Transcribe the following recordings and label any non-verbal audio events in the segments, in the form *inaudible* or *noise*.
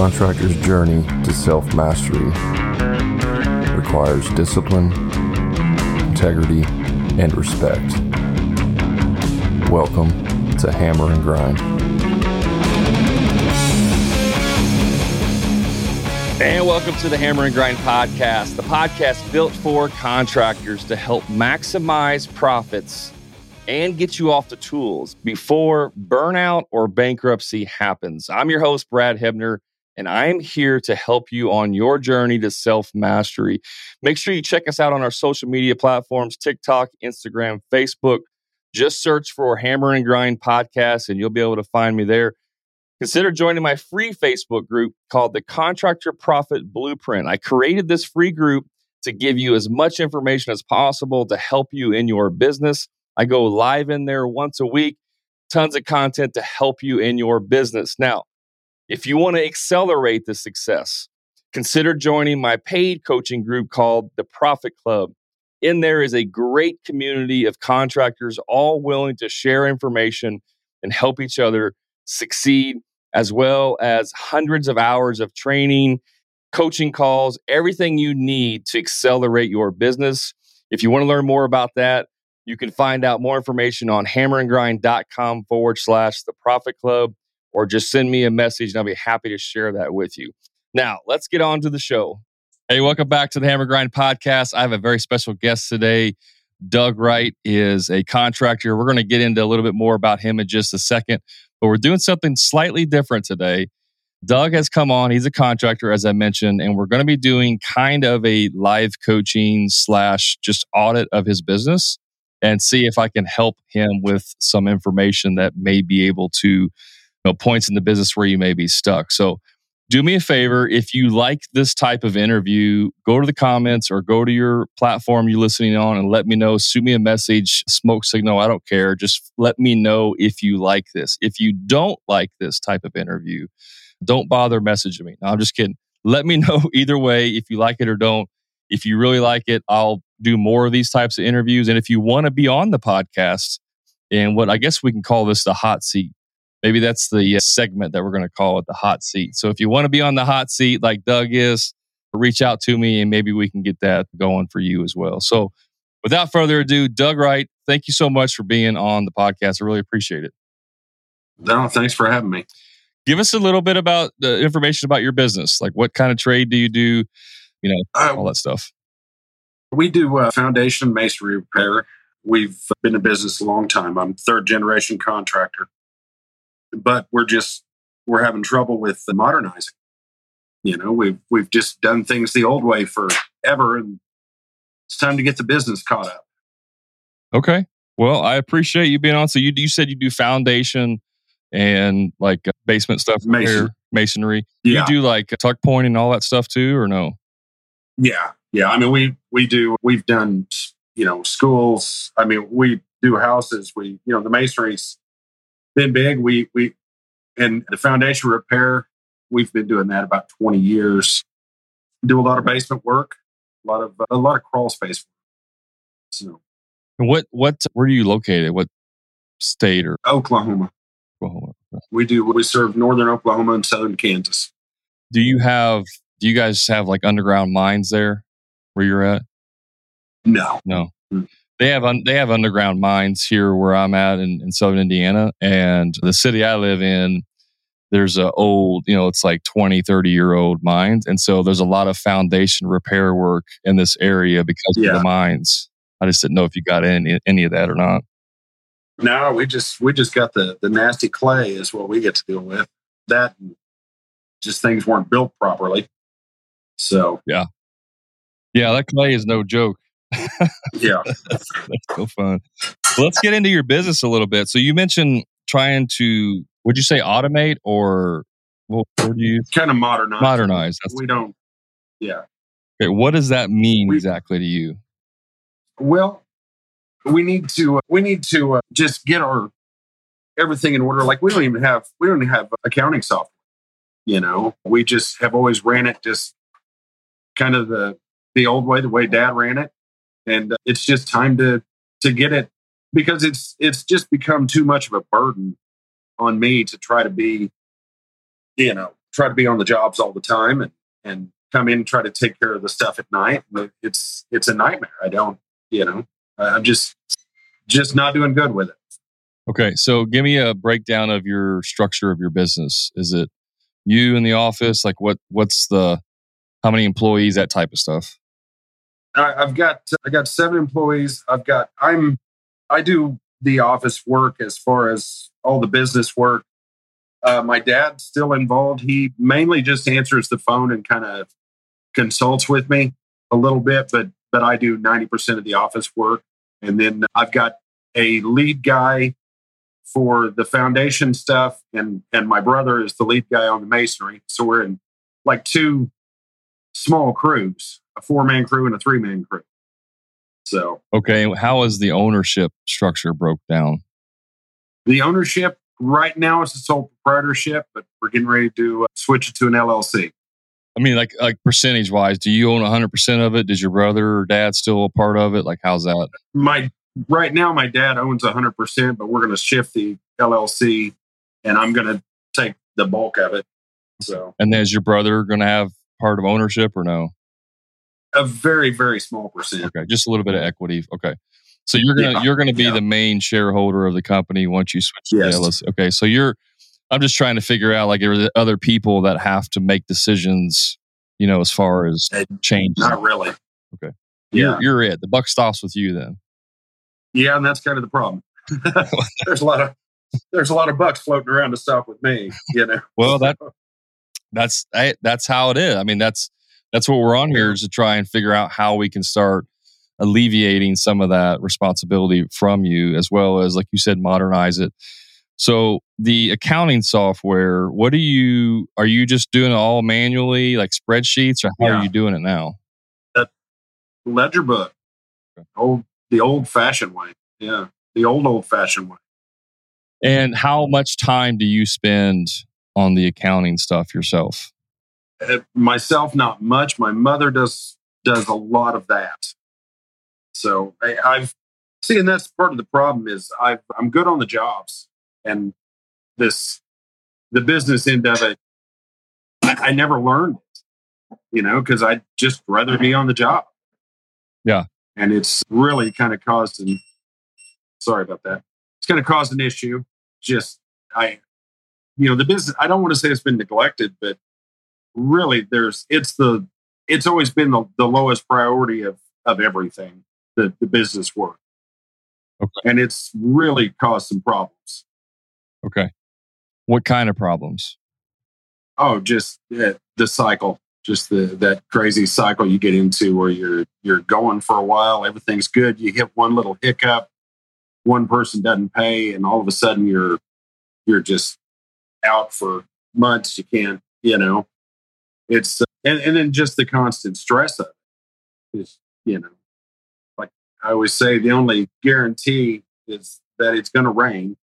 contractor's journey to self mastery requires discipline, integrity, and respect. Welcome to Hammer and Grind. And welcome to the Hammer and Grind podcast, the podcast built for contractors to help maximize profits and get you off the tools before burnout or bankruptcy happens. I'm your host, Brad Hebner, and I'm here to help you on your journey to self mastery. Make sure you check us out on our social media platforms TikTok, Instagram, Facebook. Just search for Hammer and Grind Podcast, and you'll be able to find me there. Consider joining my free Facebook group called the Contractor Profit Blueprint. I created this free group to give you as much information as possible to help you in your business. I go live in there once a week, tons of content to help you in your business. Now, if you want to accelerate the success, consider joining my paid coaching group called the Profit Club. In there is a great community of contractors all willing to share information and help each other succeed, as well as hundreds of hours of training, coaching calls, everything you need to accelerate your business. If you want to learn more about that, you can find out more information on hammerandgrind.com forward slash the profit club, or just send me a message and I'll be happy to share that with you. Now, let's get on to the show. Hey, welcome back to the Hammer Grind podcast. I have a very special guest today. Doug Wright is a contractor. We're going to get into a little bit more about him in just a second, but we're doing something slightly different today. Doug has come on. He's a contractor, as I mentioned, and we're going to be doing kind of a live coaching slash just audit of his business and see if I can help him with some information that may be able to, know, points in the business where you may be stuck. So do me a favor if you like this type of interview go to the comments or go to your platform you're listening on and let me know. Shoot me a message smoke signal i don't care. Just let me know if you like this. If you don't like this type of interview don't bother messaging me. No, i'm just kidding. Let me *laughs* know either way if you like it or don't. If you really like it i'll do more of these types of interviews. And if you want to be on the podcast and what i guess we can call this the hot seat maybe that's the uh, segment that we're going to call it the hot seat. So if you want to be on the hot seat like Doug is, reach out to me and maybe we can get that going for you as well. So without further ado, Doug Wright, thank you so much for being on the podcast. I really appreciate it. No, thanks for having me. Give us a little bit about the information about your business. Like what kind of trade do you do? You know, uh, all that stuff. We do uh, foundation masonry repair. We've been in business a long time. I'm third generation contractor but we're just we're having trouble with the modernizing. You know, we've we've just done things the old way forever, and it's time to get the business caught up. Okay. Well, I appreciate you being on. So you you said you do foundation and like uh, basement stuff, Mason. masonry. Yeah. You do like tuck and all that stuff too, or no? Yeah, yeah. I mean, we we do. We've done you know schools. I mean, we do houses. We you know the masonry's been big. We we and the foundation repair. We've been doing that about twenty years. Do a lot of basement work, a lot of a lot of crawl space. So, and what what where are you located? What state or Oklahoma? Oklahoma. We do. We serve northern Oklahoma and southern Kansas. Do you have? Do you guys have like underground mines there where you're at? No, no. They have un- they have underground mines here where I'm at in, in southern Indiana, and the city I live in. There's a old, you know, it's like 20, 30 year old mines. And so there's a lot of foundation repair work in this area because yeah. of the mines. I just didn't know if you got any any of that or not. No, we just we just got the the nasty clay is what we get to deal with. That just things weren't built properly. So yeah, yeah, that clay is no joke yeah. *laughs* that's, so fun. Well, let's get into your business a little bit. So you mentioned trying to, would you say automate or what do you kind of modernize? Modernize. That's we don't, yeah. Okay. What does that mean we, exactly to you? Well, we need to, uh, we need to uh, just get our everything in order. Like we don't even have, we don't even have accounting software. You know, we just have always ran it just kind of the, the old way, the way dad ran it and uh, it's just time to to get it because it's it's just become too much of a burden on me to try to be you know try to be on the jobs all the time and and come in and try to take care of the stuff at night. It's it's a nightmare. I don't, you know, I'm just just not doing good with it. Okay, so give me a breakdown of your structure of your business. Is it you in the office? Like what what's the how many employees? That type of stuff. I've got I got seven employees. I've got I'm I do the office work as far as all the business work. Uh, my dad's still involved. He mainly just answers the phone and kind of consults with me a little bit, but but I do ninety percent of the office work. And then I've got a lead guy for the foundation stuff, and and my brother is the lead guy on the masonry. So we're in like two small crews, a four man crew and a three man crew. So okay, how is the ownership structure broke down? The ownership right now is a sole proprietorship, but we're getting ready to uh, switch it to an LLC. I mean, like like percentage wise, do you own 100 percent of it? Does your brother or dad still a part of it? Like, how's that? My right now, my dad owns 100 percent, but we're going to shift the LLC, and I'm going to take the bulk of it. So, and then is your brother going to have part of ownership or no? A very very small percent. Okay, just a little bit of mm-hmm. equity. Okay. So you're gonna yeah, you're gonna be yeah. the main shareholder of the company once you switch yes. to LLC. Okay, so you're I'm just trying to figure out like are other people that have to make decisions, you know, as far as change. Not really. Okay. Yeah. You're, you're it. The buck stops with you then. Yeah, and that's kind of the problem. *laughs* there's a lot of there's a lot of bucks floating around to stop with me, you know. well, that *laughs* that's I, that's how it is. I mean, that's that's what we're on here is to try and figure out how we can start alleviating some of that responsibility from you, as well as, like you said, modernize it so the accounting software, what do you are you just doing it all manually, like spreadsheets, or how yeah. are you doing it now? That ledger book, old the old fashioned way. Yeah, the old old fashioned way. And how much time do you spend on the accounting stuff yourself? Uh, myself, not much. My mother does does a lot of that. So I, I've see, and that's part of the problem is I've, I'm good on the jobs and this the business end of it I, I never learned it, you know, because I'd just rather be on the job. Yeah. And it's really kind of caused an sorry about that. It's kind of caused an issue. Just I you know, the business I don't want to say it's been neglected, but really there's it's the it's always been the, the lowest priority of of everything, the, the business work. Okay. And it's really caused some problems. Okay. What kind of problems? Oh, just yeah, the cycle, just the that crazy cycle you get into where you're you're going for a while, everything's good, you hit one little hiccup, one person doesn't pay, and all of a sudden you're you're just out for months. You can't, you know, it's and, and then just the constant stress of it is, you know, like I always say, the only guarantee is that it's going to rain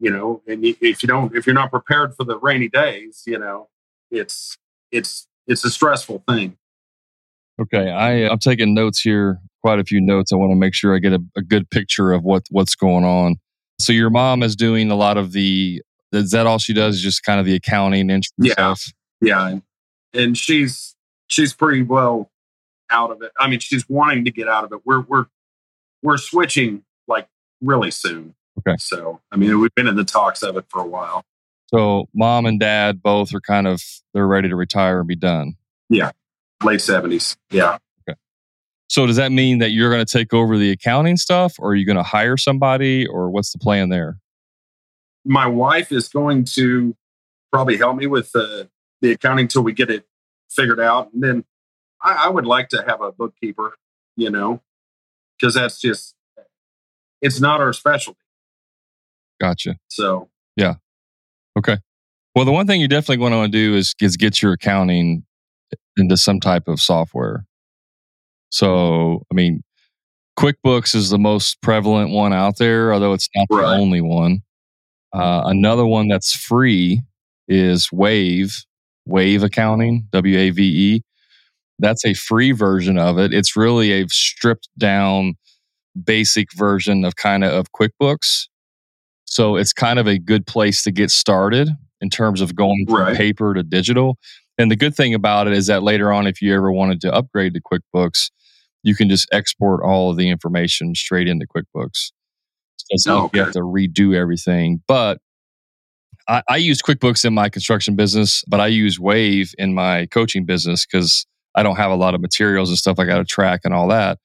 you know and if you don't if you're not prepared for the rainy days you know it's it's it's a stressful thing. Okay i i'm taking notes here quite a few notes. I want to make sure i get a, a good picture of what what's going on. So your mom is doing a lot of the is that all she does just kind of the accounting and yeah stuff? yeah and, she's she's pretty well out of it i mean she's wanting to get out of it we're we're we're switching like really soon Okay. So, I mean, we've been in the talks of it for a while. So, mom and dad both are kind of they're ready to retire and be done. Yeah, late seventies. Yeah. Okay. So, does that mean that you're going to take over the accounting stuff, or are you going to hire somebody, or what's the plan there? My wife is going to probably help me with the the accounting till we get it figured out, and then I, I would like to have a bookkeeper. You know, because that's just it's not our specialty Gotcha. So yeah. Okay. Well, the one thing you definitely want to do is is get your accounting into some type of software. So, I mean, QuickBooks is the most prevalent one out there, although it's not right. the only one. Uh, another one that's free is Wave, Wave Accounting, W A V E. That's a free version of it. It's really a stripped down, basic version of kind of of QuickBooks. So it's kind of a good place to get started. in terms of going from Right. paper to digital. And the good thing about it is that later on, if you ever wanted to upgrade to QuickBooks, you can just export all of the information straight into QuickBooks. So it's not Oh, like you have to redo everything. But I, I use QuickBooks in my construction business, but I use Wave in my coaching business because I don't have a lot of materials and stuff I got to track and all that.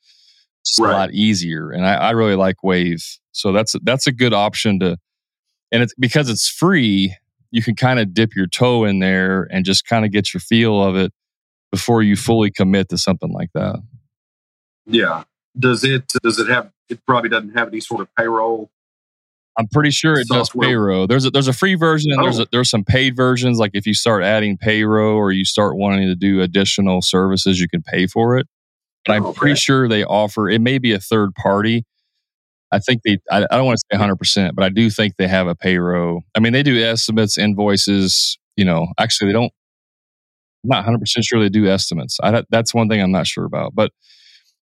It's a lot easier, and I, I really like Wave. So that's that's a good option to, and it's because it's free. You can kind of dip your toe in there and just kind of get your feel of it before you fully commit to something like that. Yeah. Does it does it have it probably doesn't have any sort of payroll? I'm pretty sure it does payroll. There's a, there's a free version and there's Oh. a, there's some paid versions. Like if you start adding payroll or you start wanting to do additional services, you can pay for it. But I'm Oh, Okay. pretty sure they offer. It may be a third party. I think they. I, I don't want to say 100, percent but I do think they have a payroll. I mean, they do estimates, invoices. You know, actually, they don't. I'm not 100 percent sure they do estimates. I, that's one thing I'm not sure about. But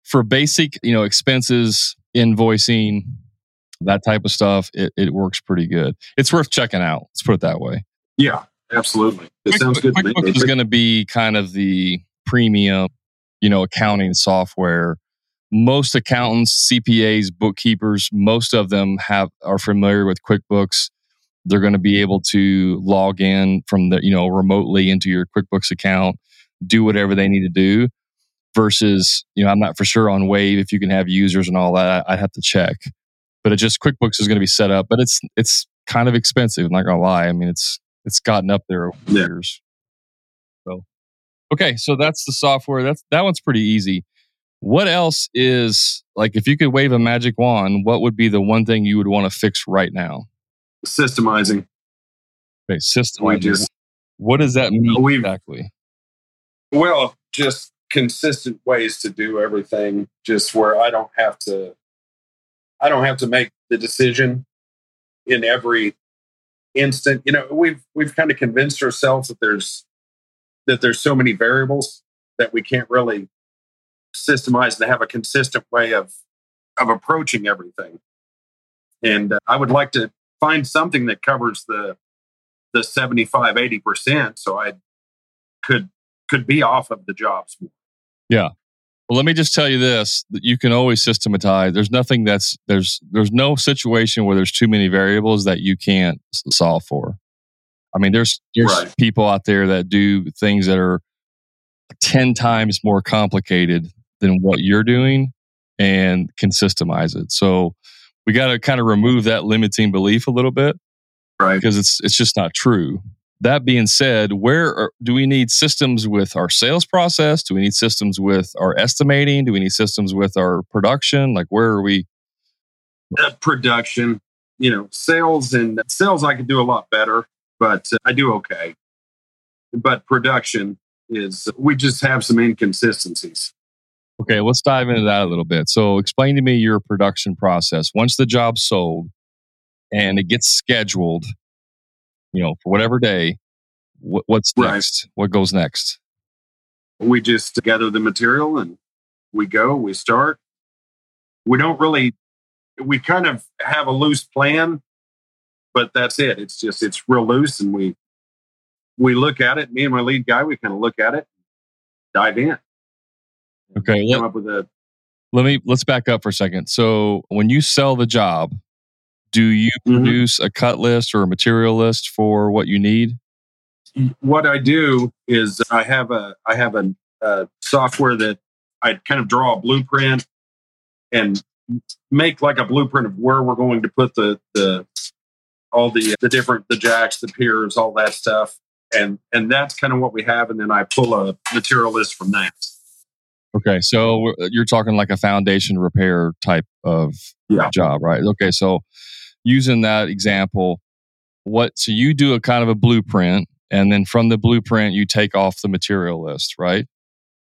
for basic, you know, expenses, invoicing, that type of stuff, it, it works pretty good. It's worth checking out. Let's put it that way. Yeah, absolutely. It Quick- sounds good. QuickBooks is going to be kind of the premium, you know, accounting software. Most accountants, CPAs, bookkeepers, most of them have are familiar with QuickBooks. They're going to be able to log in from the, you know, remotely into your QuickBooks account, do whatever they need to do. Versus, you know, I'm not for sure on Wave if you can have users and all that. I'd have to check. But it just QuickBooks is going to be set up, but it's it's kind of expensive. I'm not going to lie. I mean, it's it's gotten up there over Yeah. years. So, okay, so that's the software. That's that one's pretty easy. What else is like if you could wave a magic wand? What would be the one thing you would want to fix right now? Systemizing. Okay, systemizing. Just what does that mean uh, We've- exactly? well, just consistent ways to do everything, just where I don't have to I don't have to make the decision in every instant. You know, we've we've kind of convinced ourselves that there's that there's so many variables that we can't really systemize and have a consistent way of of approaching everything. And uh, I would like to find something that covers the the 75 80% so I could could be off of the jobs more. Well, let me just tell you this: that you can always systematize. There's nothing that's there's there's no situation where there's too many variables that you can't solve for. I mean, there's there's Right. people out there that do things that are ten times more complicated than what you're doing and can systemize it. So we got to kind of remove that limiting belief a little bit Right. because it's it's just not true. That being said, where are, do we need systems with our sales process? Do we need systems with our estimating? Do we need systems with our production? Like where are we? Uh, production, you know, sales and sales I could do a lot better, but uh, I do okay. But production is we just have some inconsistencies. Okay, let's dive into that a little bit. So explain to me your production process. Once the job's sold and it gets scheduled, you know, for whatever day, what, what's Right. next? What goes next? We just gather the material and we go, we start. We don't really we kind of have a loose plan, but that's it. It's just it's real loose and we we look at it, me and my lead guy, we kind of look at it, dive in, Okay, let, come up with a let me let's back up for a second. So when you sell the job, do you Mhm. produce a cut list or a material list for what you need? what I do is I have a I have a, a software that I kind of draw a blueprint and make like a blueprint of where we're going to put the the all the the different the jacks, the piers, all that stuff, and and that's kind of what we have. And then I pull a material list from that. Okay, so you're talking like a foundation repair type of Yeah. job, right? Okay, so using that example, what so you do a kind of a blueprint, and then from the blueprint you take off the material list, right?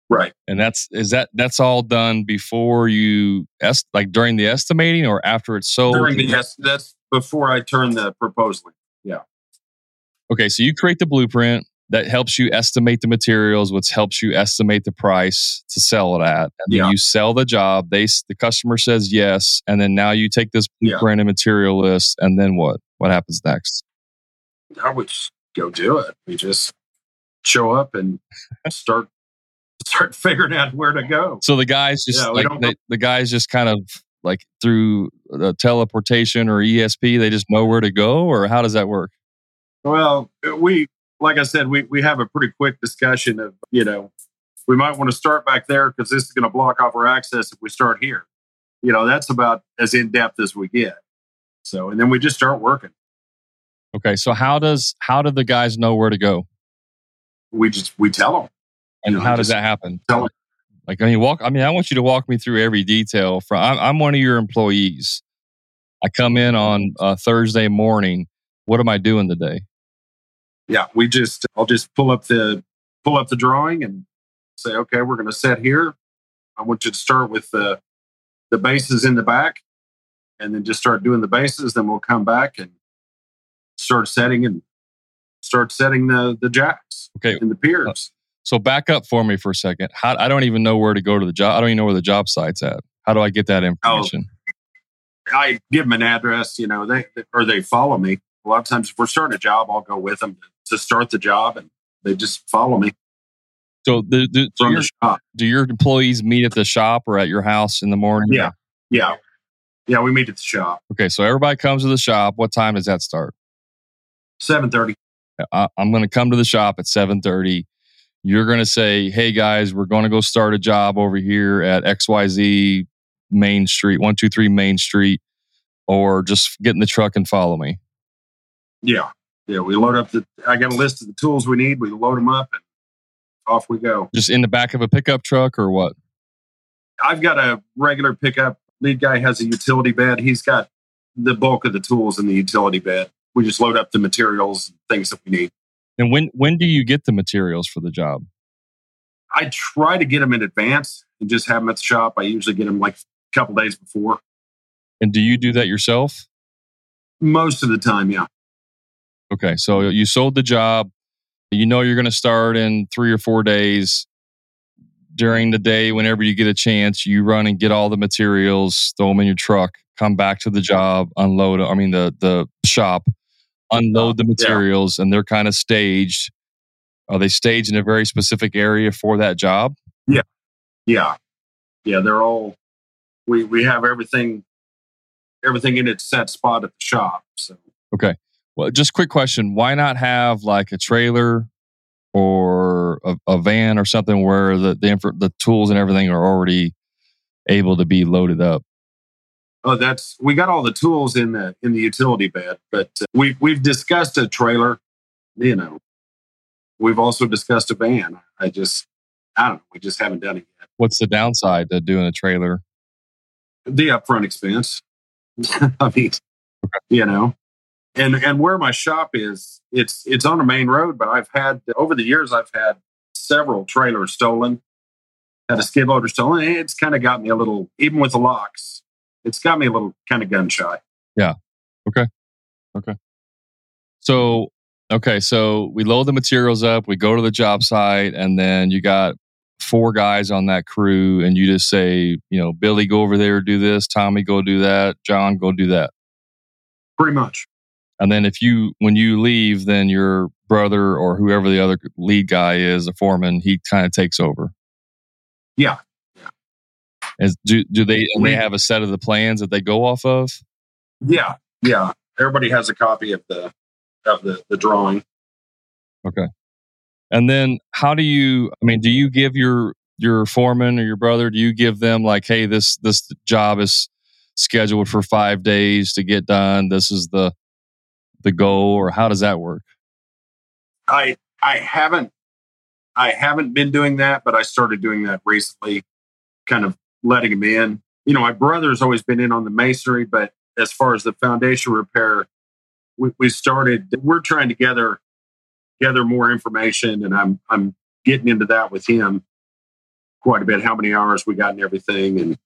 Right. And that's is that that's all done before you est- like during the estimating or after it's sold. During the yes, that's before I turn the proposal. Yeah. Okay, so you create the blueprint that helps you estimate the materials, which helps you estimate the price to sell it at, and then Yeah. you sell the job. They the customer says yes, and then now you take this Yeah. blueprint and material list, and then what? What happens next? I would go do it. We just show up and start start *laughs* figuring out where to go. So the guys just Yeah, like they, the guys just kind of like through the teleportation or ESP, they just know where to go, or how does that work? Well, we like I said, we we have a pretty quick discussion of you know we might want to start back there because this is going to block off our access if we start here. You know, that's about as in depth as we get. So, and then we just start working. Okay, so how does how do the guys know where to go, We just we tell them. and You know, how does that happen? tell 'em. Like, I mean, walk. I mean, I want you to walk me through every detail. From I'm, I'm one of your employees. I come in on uh, Thursday morning. What am I doing today? Yeah, we just I'll just pull up the pull up the drawing and say, okay, we're going to set here. I want you to start with the the bases in the back, and then just start doing the bases. Then we'll come back and start setting and start setting the the jacks Okay, and the piers. Uh, so back up for me for a second. How I don't even know where to go to the job. I don't even know where the job site's at. How do I get that oh. information? I give them an address, you know, they or they follow me. A lot of times, if we're starting a job, I'll go with them to start the job, and they just follow me So, the, the, do, from your, the shop. do your employees meet at the shop or at your house in the morning? Yeah. Yeah, yeah, we meet at the shop Okay, so everybody comes to the shop. What time does that start? seven thirty. I, I'm going to come to the shop at 7:30. You're going to say, "Hey guys, we're going to go start a job over here at XYZ Main Street, 123 Main Street." Or just get in the truck and follow me. Yeah, yeah, we load up the. I got a list of the tools we need. We load them up, and off we go. Just in the back of a pickup truck or what? I've got a regular pickup. Lead guy has a utility bed. He's got the bulk of the tools in the utility bed. We just load up the materials and things that we need. And when when do you get the materials for the job? I try to get them in advance and just have them at the shop. I usually get them like a couple days before. And do you do that yourself? Most of the time, yeah. Okay, so you sold the job. You know you're going to start in three or four days. During the day, whenever you get a chance, you run and get all the materials, throw them in your truck, come back to the job, unload. I mean the the shop, unload the Yeah. materials, and they're kind of staged. Are they staged in a very specific area for that job? Yeah. Yeah. Yeah. They're all we we have everything everything in its set spot at the shop. So Well, just quick question: Why not have like a trailer or a, a van or something where the the, the tools and everything are already able to be loaded up? oh that's we got all the tools in the in the utility bed, but uh, we we've discussed a trailer, you know. We've also discussed a van. I just I don't know, we just haven't done it yet. What's the downside to doing a trailer? The upfront expense. *laughs* I mean, you know. And and where my shop is, it's it's on a main road, but I've had over the years I've had several trailers stolen. Had a skid loader stolen. and It's kind of got me a little, even with the locks, it's got me a little kind of gun shy. Yeah. Okay. Okay. So, okay, so we load the materials up, we go to the job site, and then you got four guys on that crew, and you just say, you know, Billy, go over there, do this, Tommy, go do that, John, go do that. Pretty much. And then if you, when you leave, then your brother or whoever the other lead guy is, a foreman, he kind of takes over. Yeah. Is, do, do they, and they have a set of the plans that they go off of? Yeah. Yeah. Everybody has a copy of the of the, the drawing. Okay. And then how do you I mean, do you give your your foreman or your brother, do you give them like, hey, this this job is scheduled for five days to get done. This is the the goal, or how does that work? I I haven't I haven't been doing that, but I started doing that recently, kind of letting him in. You know, my brother's always been in on the masonry, but as far as the foundation repair, we, we started. We're trying to gather gather more information, and I'm I'm getting into that with him quite a bit. How many hours we got and everything, and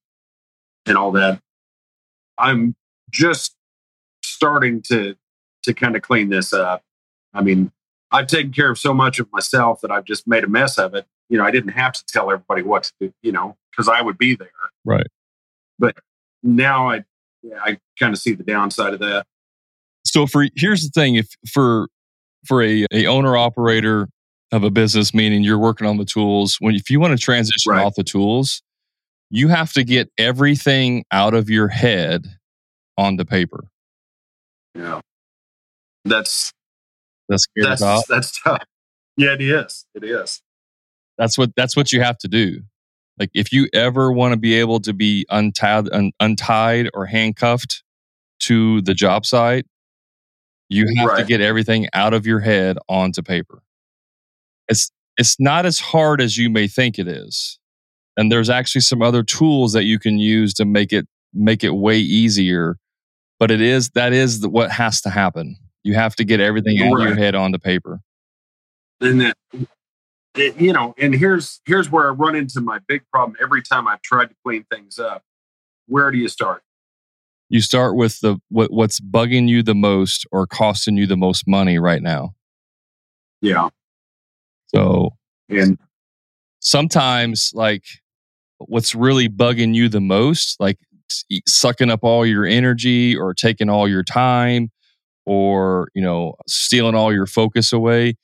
and all that. I'm just starting to to kind of clean this up. I mean, I've taken care of so much of myself that I've just made a mess of it. You know, I didn't have to tell everybody what to do, you know, because I would be there. Right. But now I, I kind of see the downside of that. So for here's the thing, if for for a, a owner operator of a business, meaning you're working on the tools, when if you want to transition Right. off the tools, you have to get everything out of your head onto paper. Yeah. That's That's scary that's about. that's tough. Yeah, it is. It is. That's what that's what you have to do. Like if you ever want to be able to be untied, un, untied or handcuffed to the job site, you have to get everything out of your head onto paper. It's it's not as hard as you may think it is. And there's actually some other tools that you can use to make it make it way easier. But it is that is what has to happen. You have to get everything out of your Right. head onto paper. and then it, you know and here's here's where i run into my big problem every time i've tried to clean things up where do you start you start with the what, what's bugging you the most or costing you the most money right now. yeah So and sometimes, like what's really bugging you the most, like sucking up all your energy or taking all your time or you know stealing all your focus away.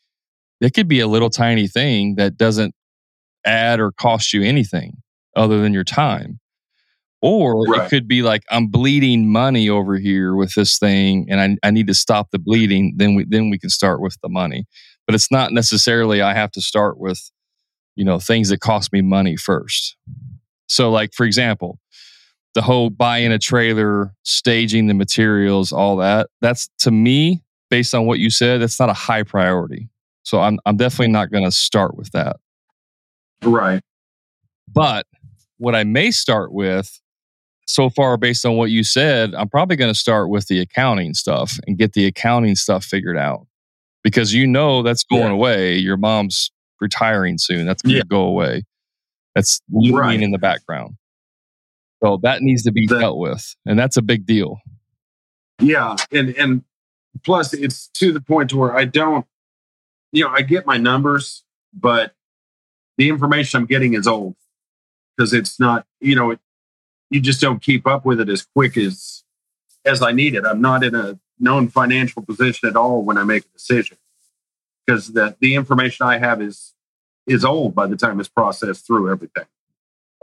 It could be a little tiny thing that doesn't add or cost you anything other than your time. Or Right. it could be like I'm bleeding money over here with this thing, and I, I need to stop the bleeding. Then we then we can start with the money. But it's not necessarily I have to start with, you know, things that cost me money first. So, like for example, the whole buying a trailer, staging the materials, all that. That's to me, based on what you said, that's not a high priority. So I'm I'm definitely not going to start with that. right But what I may start with, so far based on what you said, I'm probably going to start with the accounting stuff and get the accounting stuff figured out because you know that's going Yeah. away. Your mom's retiring soon. That's going to Yeah. go away. That's looming Right. in the background. So that needs to be The- dealt with, and that's a big deal. yeah and and plus it's to the point to where i don't you know i get my numbers but the information i'm getting is old because it's not you know it, you just don't keep up with it as quick as as i need it i'm not in a known financial position at all when i make a decision because the the information i have is is old by the time it's processed through everything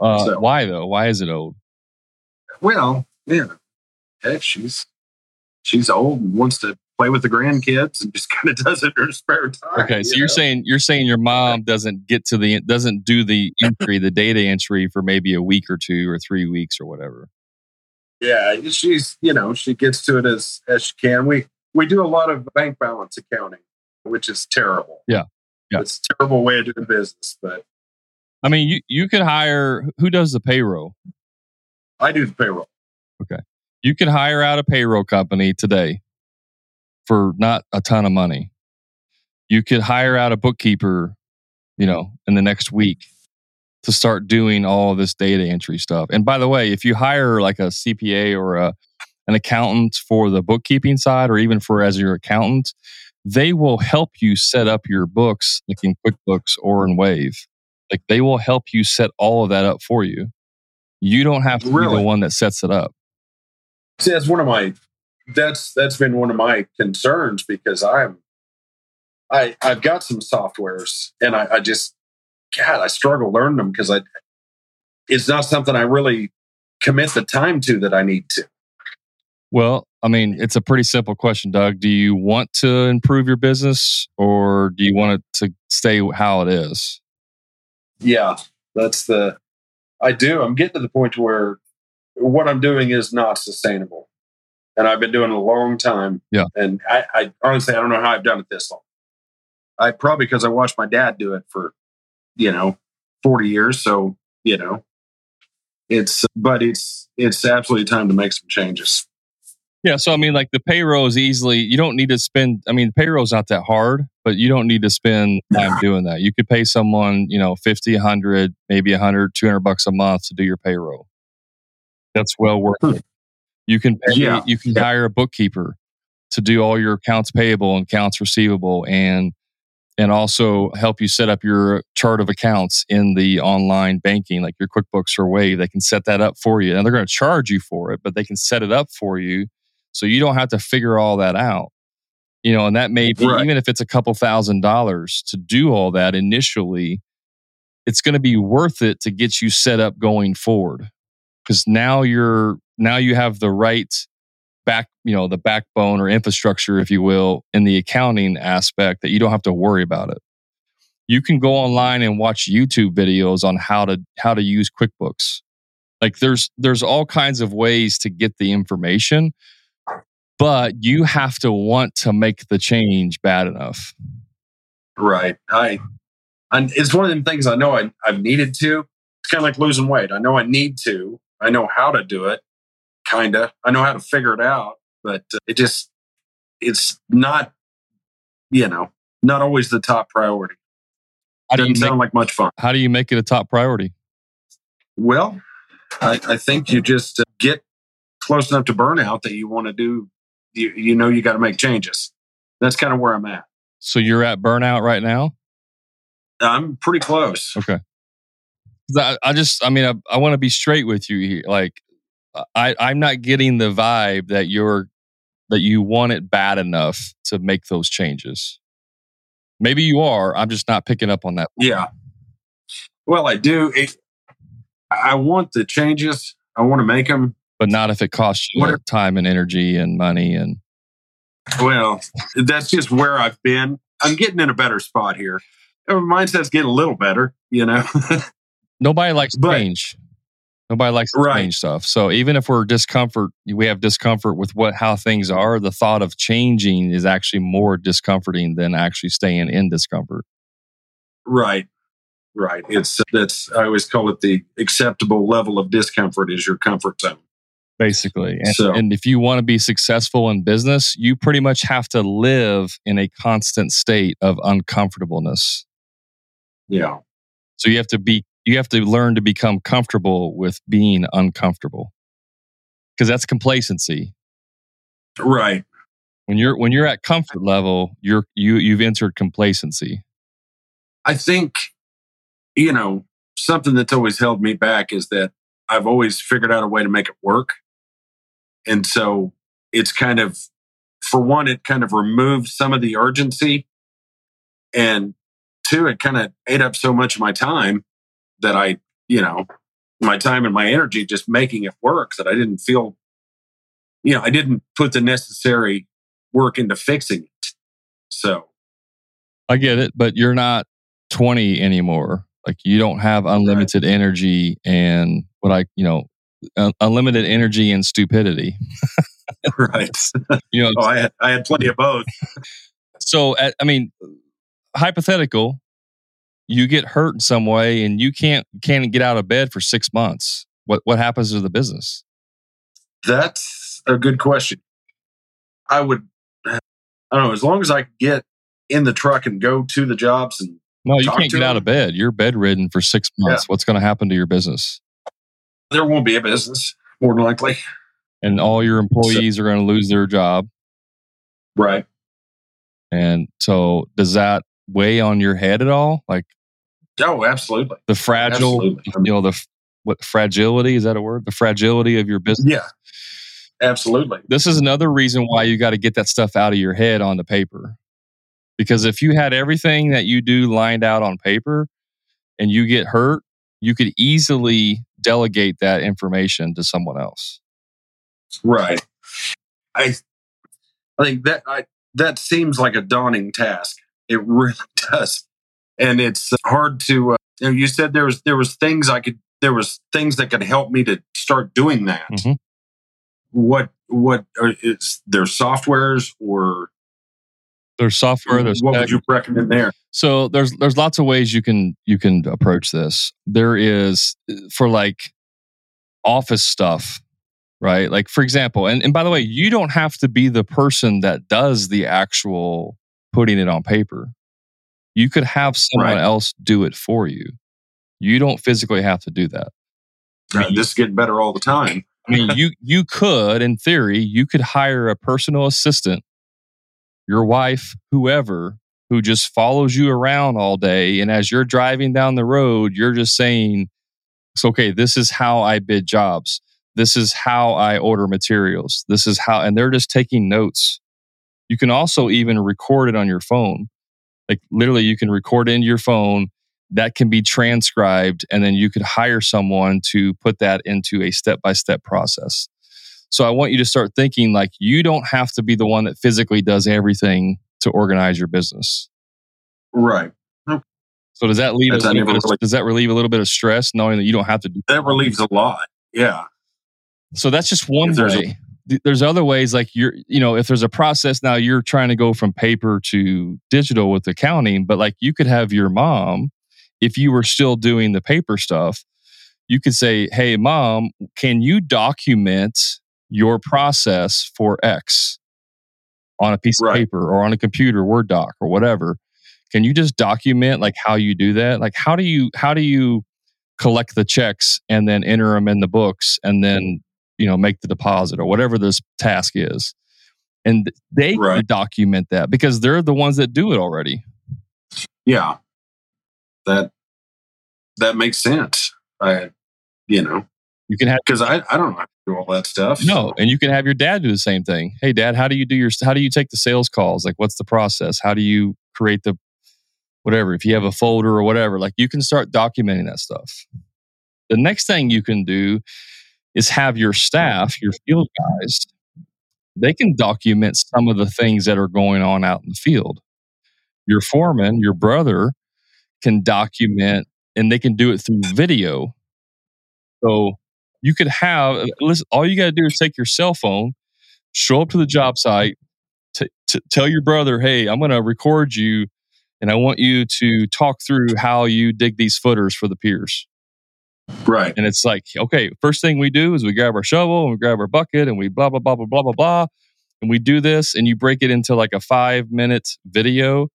Uh, So- Why though? Why is it old? Well yeah heck she's she's old and wants to play with the grandkids and just *laughs* kind of does it in her spare time Okay, so you you're know? saying you're saying your mom doesn't get to the doesn't do the *laughs* entry, the data entry for maybe a week or two or three weeks or whatever. Yeah, she's you know she gets to it as as she can. We we do a lot of bank balance accounting, which is terrible. Yeah. Yeah. it's a terrible way of doing business. But I mean, you you could hire who does the payroll. I do the payroll. Okay. You can hire out a payroll company today for not a ton of money. You could hire out a bookkeeper, you know, in the next week to start doing all this data entry stuff. And by the way, if you hire like a CPA or a an accountant for the bookkeeping side or even for as your accountant, they will help you set up your books like in QuickBooks or in Wave. Like they will help you set all of that up for you. You don't have to be the one that sets it up. See, that's one of my that's that's been one of my concerns because I'm I I've got some softwares and I, I just God I struggle learning them because I it's not something I really commit the time to that I need to. Well, I mean, it's a pretty simple question, Doug. Do you want to improve your business or do you want it to stay how it is? Yeah, that's the I do. I'm getting to the point where what I'm doing is not sustainable. And I've been doing it a long time. Yeah. And I, I honestly I don't know how I've done it this long. I probably because I watched my dad do it for, you know, 40 years. So, you know, it's but it's it's absolutely time to make some changes. Yeah. So, I mean, like the payroll is easily, you don't need to spend, I mean, payroll's not that hard, but you don't need to spend *laughs* time doing that. You could pay someone, you know, 50, 100, maybe 100, 200 bucks a month to do your payroll. That's well worth Hmm. it. You can pay, Yeah. you can hire a bookkeeper to do all your accounts payable and accounts receivable and and also help you set up your chart of accounts in the online banking like your QuickBooks or Wave. They can set that up for you. And they're going to charge you for it, but they can set it up for you so you don't have to figure all that out. You know, and that may be Right. even if it's a couple thousand dollars to do all that initially, it's going to be worth it to get you set up going forward. Because now you're now you have the right back, you know, the backbone or infrastructure, if you will, in the accounting aspect that you don't have to worry about it. You can go online and watch YouTube videos on how to how to use QuickBooks. Like there's there's all kinds of ways to get the information, but you have to want to make the change bad enough. Right. I, and it's one of them things I know I, I've needed to. It's kind of like losing weight. I know I need to. I know how to do it, kind of. I know how to figure it out, but uh, it just, it's not, you know, not always the top priority. How do you Doesn't make, sound like much fun. how do you make it a top priority? Well, I, I think you just uh, get close enough to burnout that you want to do, you, you know, you got to make changes. That's kind of where I'm at. So you're at burnout right now? I'm pretty close. Okay. I, I just, I mean, I, I want to be straight with you here. Like, I, I'm not getting the vibe that you're, that you want it bad enough to make those changes. Maybe you are. I'm just not picking up on that. Yeah. Well, I do. It, I want the changes. I want to make them. But not if it costs you What- time and energy and money. And Well, that's just where I've been. I'm getting in a better spot here. Mindset's getting a little better, you know. *laughs* nobody likes But- change. Nobody likes Right. change stuff. So even if we're discomfort, we have discomfort with what how things are. The thought of changing is actually more discomforting than actually staying in discomfort. right. Right. It's that's I always call it the acceptable level of discomfort is your comfort zone. Basically. And, So- and if you want to be successful in business, you pretty much have to live in a constant state of uncomfortableness. Yeah. So you have to be you have to learn to become comfortable with being uncomfortable. Cuz that's complacency. Right. When you're when you're at comfort level, you're you you've entered complacency. I think, you know, something that's always held me back is that I've always figured out a way to make it work. And so it's kind of, for one, it kind of removed some of the urgency. And two, it kind of ate up so much of my time that I, you know, my time and my energy just making it work that I didn't feel, you know, I didn't put the necessary work into fixing it. So, I get it, but you're not 20 anymore. Like you don't have unlimited energy and what I, you know, un- unlimited energy and stupidity. *laughs* right. *laughs* You know, Oh, I had, I had plenty of both. *laughs* so at, I mean, hypothetical, you get hurt in some way and you can't can't get out of bed for six months. What what happens to the business? That's a good question. I would, I don't know, as long as I could get in the truck and go to the jobs and No, you can't get out of bed. You're bedridden for six months. What's going to happen to your business? There won't be a business, more than likely. And all your employees are going to lose their job. Right. And so, does that weigh on your head at all? Like Oh, absolutely. the fragile, Absolutely. You know, the what fragility is that a word? The fragility of your business. Yeah. Absolutely. This is another reason why you got to get that stuff out of your head on the paper. Because if you had everything that you do lined out on paper and you get hurt, you could easily delegate that information to someone else. Right. I, I think that I, that seems like a daunting task. It really *laughs* does, and it's hard to. Uh, you, know, you said there was there was things I could there was things that could help me to start doing that. Mhm. What what are, is there softwares or There's software, there's what would you recommend there? So there's there's lots of ways you can you can approach this. There is uh, for like office stuff, right? Like for example, and, and by the way, you don't have to be the person that does the actual putting it on paper. You could have someone Right. else do it for you. You don't physically have to do that. Uh, this is getting better all the time. I mean, you you could, in theory, you could hire a personal assistant, your wife, whoever, who just follows you around all day, and as you're driving down the road, you're just saying, "It's okay. This is how I bid jobs. This is how I order materials. This is how," and they're just taking notes. You can also even record it on your phone. Like literally, you can record into your phone. That can be transcribed, and then you could hire someone to put that into a step by step process. So I want you to start thinking like you don't have to be the one that physically does everything to organize your business. Right. So does that leave a little bit of, does that relieve a little bit of stress knowing that you don't have to do That relieves a lot. Yeah. So that's just one there's way. Th- There's other ways like you're, you know, if there's a process now you're trying to go from paper to digital with accounting, but like you could have your mom, if you were still doing the paper stuff, you could say, Hey, mom, can you document your process for X on a piece of paper or on a computer, Word doc or whatever? Can you just document like how you do that? Like how do you how do you collect the checks and then enter them in the books and then you know make the deposit or whatever this task is and they Right. document that because they're the ones that do it already Yeah. That that makes sense. I you know, you can have because I, I don't know how to do all that stuff. no and you can have your dad do the same thing. Hey dad how do you do your how do you take the sales calls? Like what's the process? How do you create the whatever if you have a folder or whatever like you can start documenting that stuff. The next thing you can do is have your staff your field guys they can document some of the things that are going on out in the field. Your foreman your brother can document and they can do it through video. So you could have listen all you got to do is take your cell phone show up to the job site t- t- tell your brother hey i'm going to record you and i want you to talk through how you dig these footers for the piers. Right. and it's like okay first thing we do is we grab our shovel and we grab our bucket and we blah blah blah blah blah blah blah and we do this and you break it into like a five minute video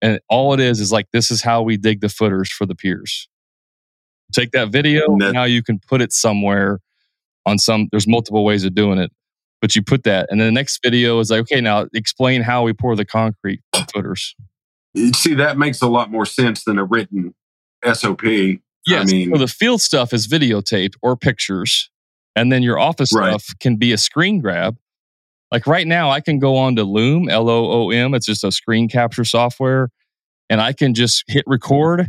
and all it is is like this is how we dig the footers for the piers take that video And that- now you can put it somewhere on some there's multiple ways of doing it but you put that and then the next video is like okay now explain how we pour the concrete footers See, that makes a lot more sense than a written SOP. Yes. I mean, so the field stuff is videotaped or pictures, and then your office Right. stuff can be a screen grab. Like right now, I can go on to Loom, L O O M. It's just a screen capture software, and I can just hit record,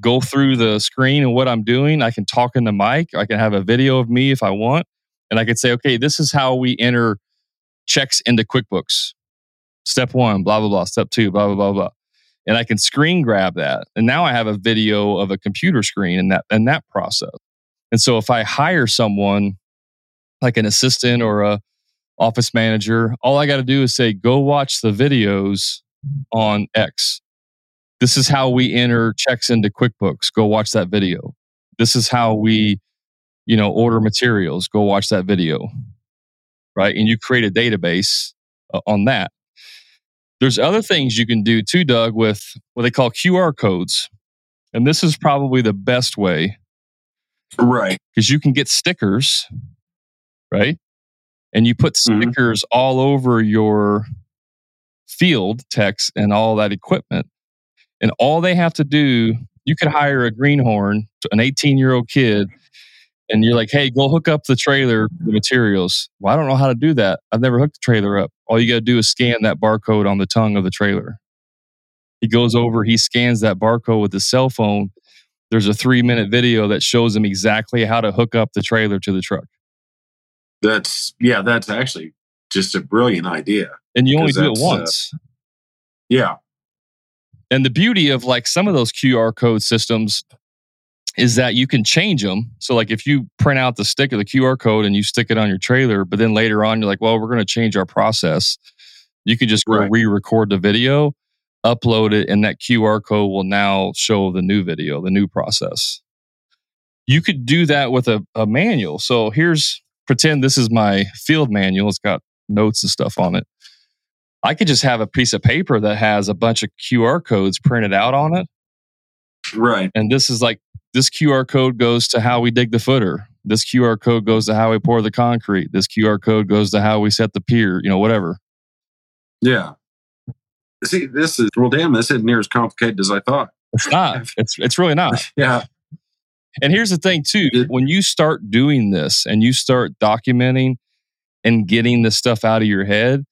go through the screen and what I'm doing. I can talk in the mic. I can have a video of me if I want, and I could say, okay, this is how we enter checks into QuickBooks. Step one, blah blah blah. Step two, blah blah blah blah and I can screen grab that. And now I have a video of a computer screen in that in that process. And so if I hire someone like an assistant or a office manager, all I got to do is say go watch the videos on X. This is how we enter checks into QuickBooks. Go watch that video. This is how we, you know, order materials. Go watch that video. Right? And you create a database uh, on that. There's other things you can do too, Doug, with what they call QR codes. And this is probably the best way right. because you can get stickers, right? And you put Mhm. stickers all over your field text and all that equipment. And all they have to do, you could hire a greenhorn, an 18 year old kid, and you're like, hey, go hook up the trailer, the materials. Well, I don't know how to do that. I've never hooked the trailer up. All you got to do is scan that barcode on the tongue of the trailer. He goes over, he scans that barcode with his cell phone. There's a three minute video that shows him exactly how to hook up the trailer to the truck. That's yeah. That's actually just a brilliant idea. And you only do it uh, once. Yeah. And the beauty of like some of those QR code systems is that you can change them. So like if you print out the stick of the QR code and you stick it on your trailer, but then later on you're like, well, we're going to change our process. You can just go Right. re-record the video, upload it, and that QR code will now show the new video, the new process. You could do that with a, a manual. So here's pretend this is my field manual. It's got notes and stuff on it. I could just have a piece of paper that has a bunch of QR codes printed out on it. Right. And this is like this QR code goes to how we dig the footer. This QR code goes to how we pour the concrete. This QR code goes to how we set the pier, you know, whatever. Yeah. See, this is well, damn. This isn't near as complicated as I thought. It's not. *laughs* It's it's really not. Yeah. And here's the thing too, when you start doing this and you start documenting and getting this stuff out of your head,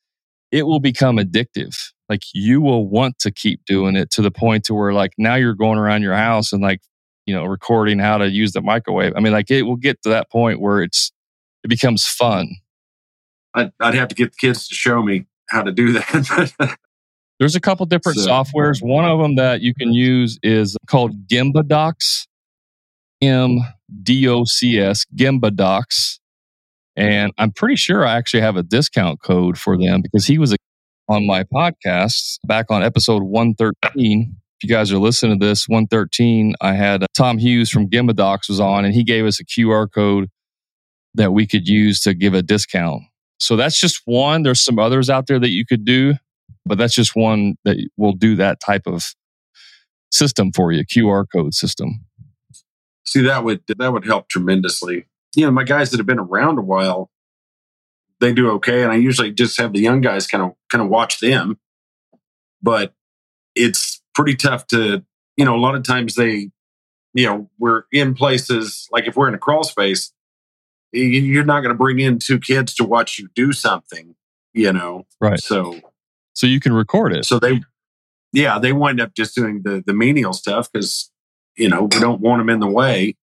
it will become addictive. Like you will want to keep doing it to the point to where like now you're going around your house and like, you know, recording how to use the microwave. I mean, like it will get to that point where it's it becomes fun. I'd, I'd have to get the kids to show me how to do that. *laughs* There's a couple different So- softwares. One of them that you can use is called GembaDocs, M D O C S, GembaDocs. And I'm pretty sure I actually have a discount code for them because he was on my podcast back on episode 113. If you guys are listening to this, 113, I had uh, Tom Hughes from GembaDocs was on and he gave us a QR code that we could use to give a discount. So that's just one. There's some others out there that you could do but that's just one that will do that type of system for you qr code system See, that would that would help tremendously. You know, my guys that have been around a while, they do okay, and I usually just have the young guys kind of kind of watch them. But it's pretty tough to, you know, a lot of times they, you know, we're in places like if we're in a crawl space, you're not going to bring in two kids to watch you do something, you know. Right. So so you can record it so they, yeah, they wind up just doing the the menial stuff because you know we don't want them in the way.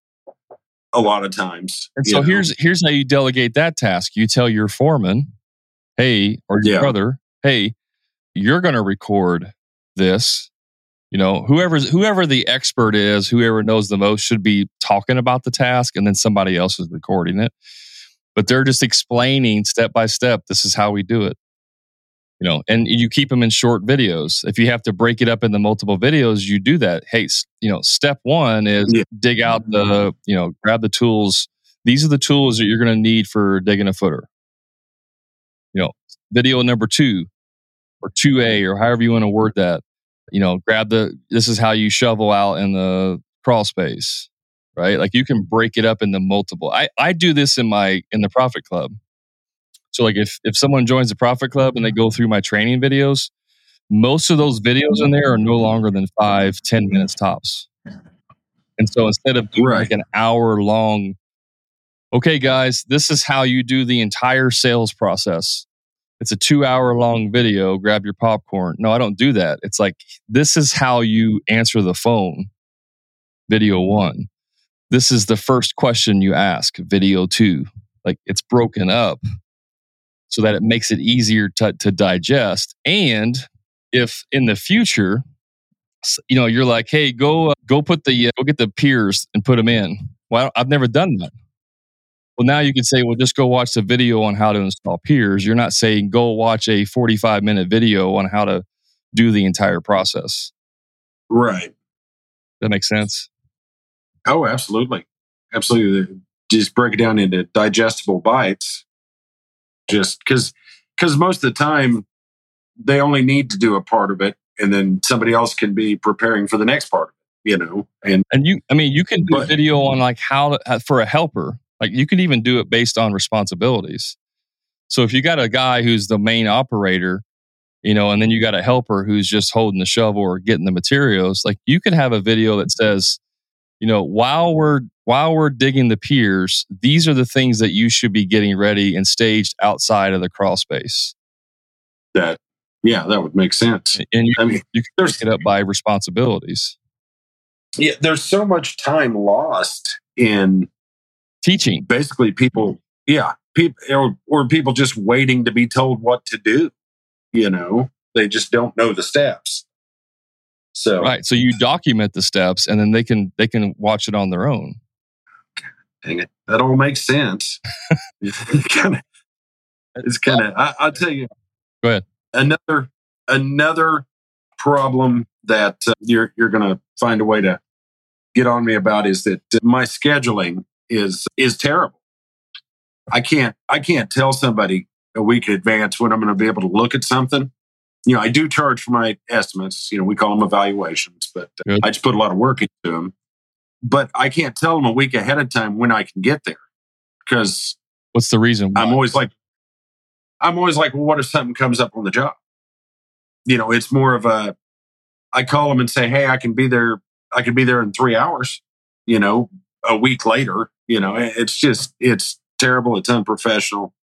A lot of times, and so know. here's here's how you delegate that task you tell your foreman hey or your Yeah. brother hey you're going to record this you know whoever's whoever the expert is whoever knows the most should be talking about the task and then somebody else is recording it but they're just explaining step by step this is how we do it you know and you keep them in short videos. If you have to break it up into multiple videos you do that. Hey you know step one is Yeah. dig out the you know grab the tools. These are the tools that you're going to need for digging a footer. You know video number two or 2a or however you want to word that. You know grab the this is how you shovel out in the crawl space right? Like you can break it up into multiple. I i do this in my in the profit club so like if if someone joins the profit club and they go through my training videos most of those videos in there are no longer than five ten minutes tops. And so instead of doing like an hour long okay guys this is how you do the entire sales process. It's a two hour long video. Grab your popcorn. No i don't do that. It's like this is how you answer the phone. Video one. This is the first question you ask. Video two. Like it's broken up so that it makes it easier to, to digest. And if in the future you know you're like hey go uh, go put the uh, go get the piers and put them in. Well i've never done that. Well now you can say well just go watch the video on how to install piers you're not saying go watch a 45 minute video on how to do the entire process. Right. that makes sense? Oh, absolutely, absolutely. Just break it down into digestible bites. Just because, because most of the time they only need to do a part of it, and then somebody else can be preparing for the next part of it. You know, and and you i mean you can do a video on like how to, uh, for a helper like you can even do it based on responsibilities so if you got a guy who's the main operator you know and then you got a helper who's just holding the shovel or getting the materials like you could have a video that says you know while we're while we're digging the piers these are the things that you should be getting ready and staged outside of the crawl space that, yeah, that would make sense. and you, I mean, you can there's- it up by responsibilities yeah, there's so much time lost in teaching basically people, yeah, people or, or people just waiting to be told what to do. You know, they just don't know the steps. So, right so you document the steps and then they can they can watch it on their own Dang it. That all makes sense. *laughs* *laughs* it's kind of, I, I'll tell you. Go ahead. Another, another problem that uh, you're, you're going to find a way to get on me about is that uh, my scheduling is, is terrible. I can't, I can't tell somebody a week in advance when I'm going to be able to look at something. You know, I do charge for my estimates. You know, we call them evaluations, but uh. I just put a lot of work into them. But I can't tell them a week ahead of time when I can get there because what's the reason why? I'm always like, I'm always like, well, what if something comes up on the job? You know, it's more of a, I call them and say, hey, I can be there. I can be there in three hours. You know, a week later. You know, it's just it's terrible. It's unprofessional.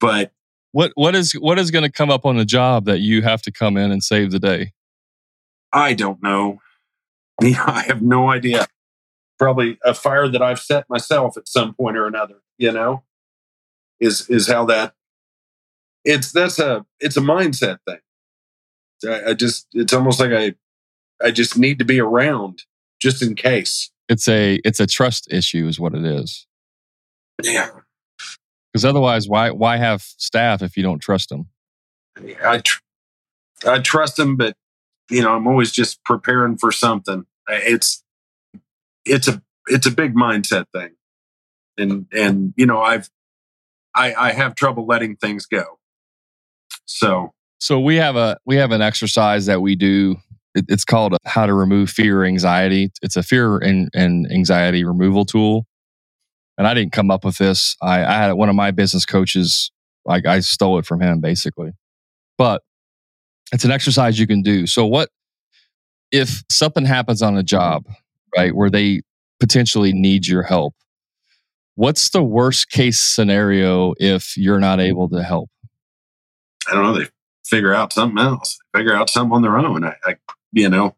But what what is what is going to come up on the job that you have to come in and save the day? I don't know. *laughs* I have no idea. Probably a fire that I've set myself at some point or another. You know, is is how that. It's that's a it's a mindset thing. I, I just it's almost like I I just need to be around just in case. It's a it's a trust issue, is what it is. Yeah, Because otherwise, why why have staff if you don't trust them? I tr- I trust them, but you know I'm always just preparing for something. It's it's a it's a big mindset thing, and and you know I've I I have trouble letting things go. So So we have a we have an exercise that we do. It, it's called how to remove fear anxiety. It's a fear and, and anxiety removal tool. And I didn't come up with this. I, I had one of my business coaches. Like I stole it from him, basically. But it's an exercise you can do. So what if something happens on a job, right, where they potentially need your help? What's the worst case scenario if you're not able to help? I don't know. They figure out something else. Figure out something on their own. I, I you know.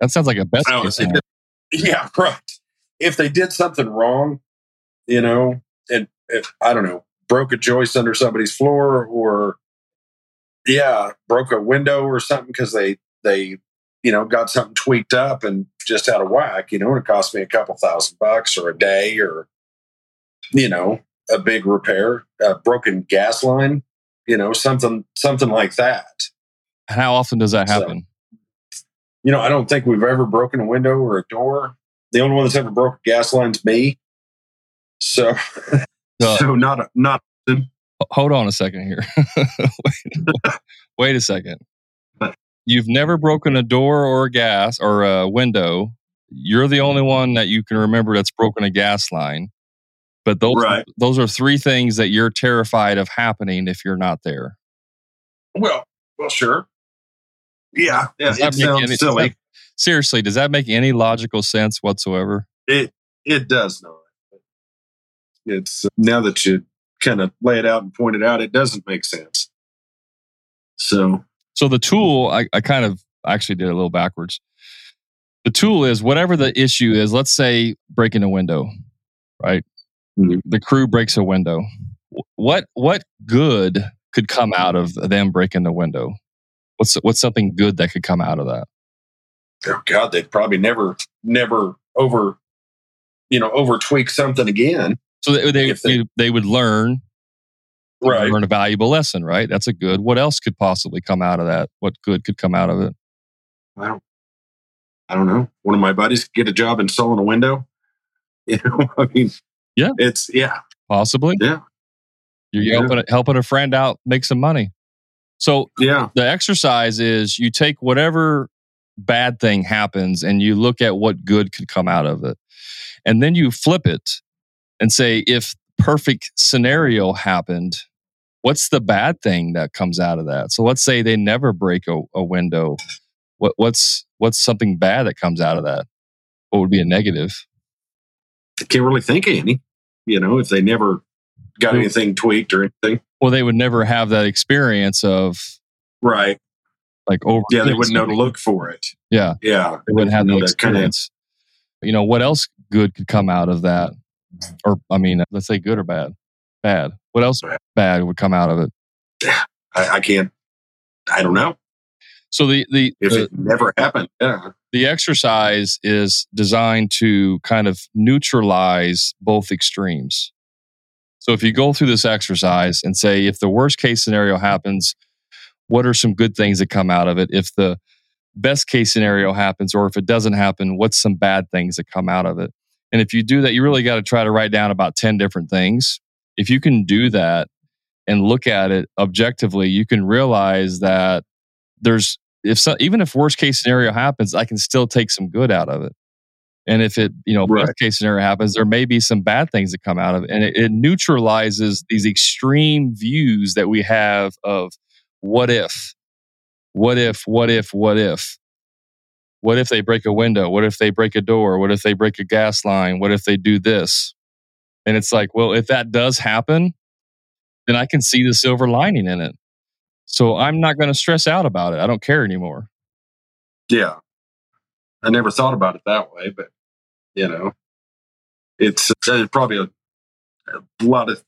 That sounds like a best know, *laughs* yeah, right. If they did something wrong, you know, and if I don't know, broke a joist under somebody's floor, or yeah, broke a window or something because they they you know got something tweaked up and just out of whack, you know, and it cost me a couple thousand bucks or a day or you know a big repair, a broken gas line, you know, something something like that. How often does that So- happen? You know, I don't think we've ever broken a window or a door. The only one that's ever broke a gas line's me. So, *laughs* Uh, so not not Hold on a second here. *laughs* wait, *laughs* wait a second. You've never broken a door or a gas or a window. You're the only one that you can remember that's broken a gas line. But those Right. those are three things that you're terrified of happening if you're not there. well, well, sure. Yeah, yeah. It sounds any- does silly. that- seriously, does that make any logical sense whatsoever? It it does not. It's now that you kind of lay it out and point it out, it doesn't make sense. So So the tool, I, I kind of actually did a little backwards. The tool is whatever the issue is. Let's say breaking a window, right? Mhm. The crew breaks a window. What what good could come out of them breaking the window? What's what's something good that could come out of that? oh God, they'd probably never never over you know over tweak something again. So they they, they- they, would learn Right. learn a valuable lesson, right? That's a good. What else could possibly come out of that? What good could come out of it? I don't I don't know. One of my buddies could get a job installing a window. *laughs* You know, I mean, Yeah. it's yeah, Possibly, yeah, you're Yeah. helping helping a friend out make some money. So yeah, the exercise is you take whatever bad thing happens and you look at what good could come out of it. And then you flip it and say, if perfect scenario happened, what's the bad thing that comes out of that? So let's say they never break a, a window. What, what's what's something bad that comes out of that? What would be a negative? I can't really think of any. You know, if they never got Well- anything tweaked or anything. Well, they would never have that experience of Right. like over. Yeah, they wouldn't know to look for it. Yeah. Yeah. they wouldn't have that know, that kinda- experience. You know, what else good could come out of that? Or, I mean, let's say good or bad. Bad. What else Bad. would come out of it? I, I can't. I don't know So the the if the, it never happened. Yeah. the exercise is designed to kind of neutralize both extremes. So if you go through this exercise and say, if the worst case scenario happens, what are some good things that come out of it? If the best case scenario happens, or if it doesn't happen, what's some bad things that come out of it? And if you do that, you really got to try to write down about 10 different things. If you can do that and look at it objectively, you can realize that there's if so, even if worst case scenario happens, I can still take some good out of it. And if it, you know, Right. best case scenario happens, there may be some bad things that come out of it. And it, it neutralizes these extreme views that we have of what if, what if, what if, what if. What if they break a window? What if they break a door? What if they break a gas line? What if they do this? And it's like, well, if that does happen, then I can see the silver lining in it. So I'm not going to stress out about it. I don't care anymore. Yeah. I never thought about it that way, but you know, it's uh, probably a, a lot of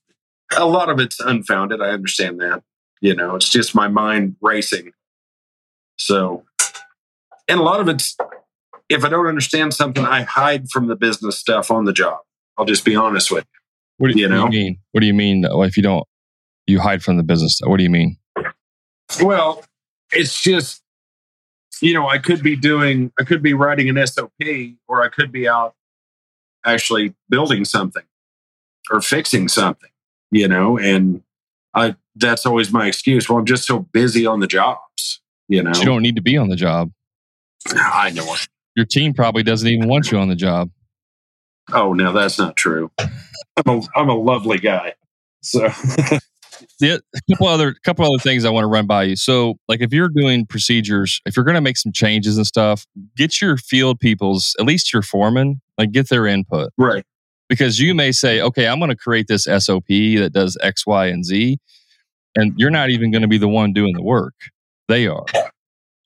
a lot of it's unfounded. I understand that. You know, it's just my mind racing. So, and a lot of it's if I don't understand something, I hide from the business stuff on the job. I'll just be honest with you. What do you, You know? what do you mean? What do you mean if you don't you hide from the business? What do you mean? Well, it's just, you know, I could be doing, I could be writing an SOP or I could be out actually building something or fixing something, you know, and I, that's always my excuse. Well, I'm just so busy on the jobs, you know. You don't need to be on the job. I know it. Your team probably doesn't even want you on the job. Oh, no, that's not true. I'm a, I'm a lovely guy. So, *laughs* the a couple other couple other things I want to run by you. So, like if you're doing procedures, if you're going to make some changes and stuff, get your field people's, at least your foreman, like get their input right. because you may say, okay, I'm going to create this SOP that does X, Y, and Z, and you're not even going to be the one doing the work. They are.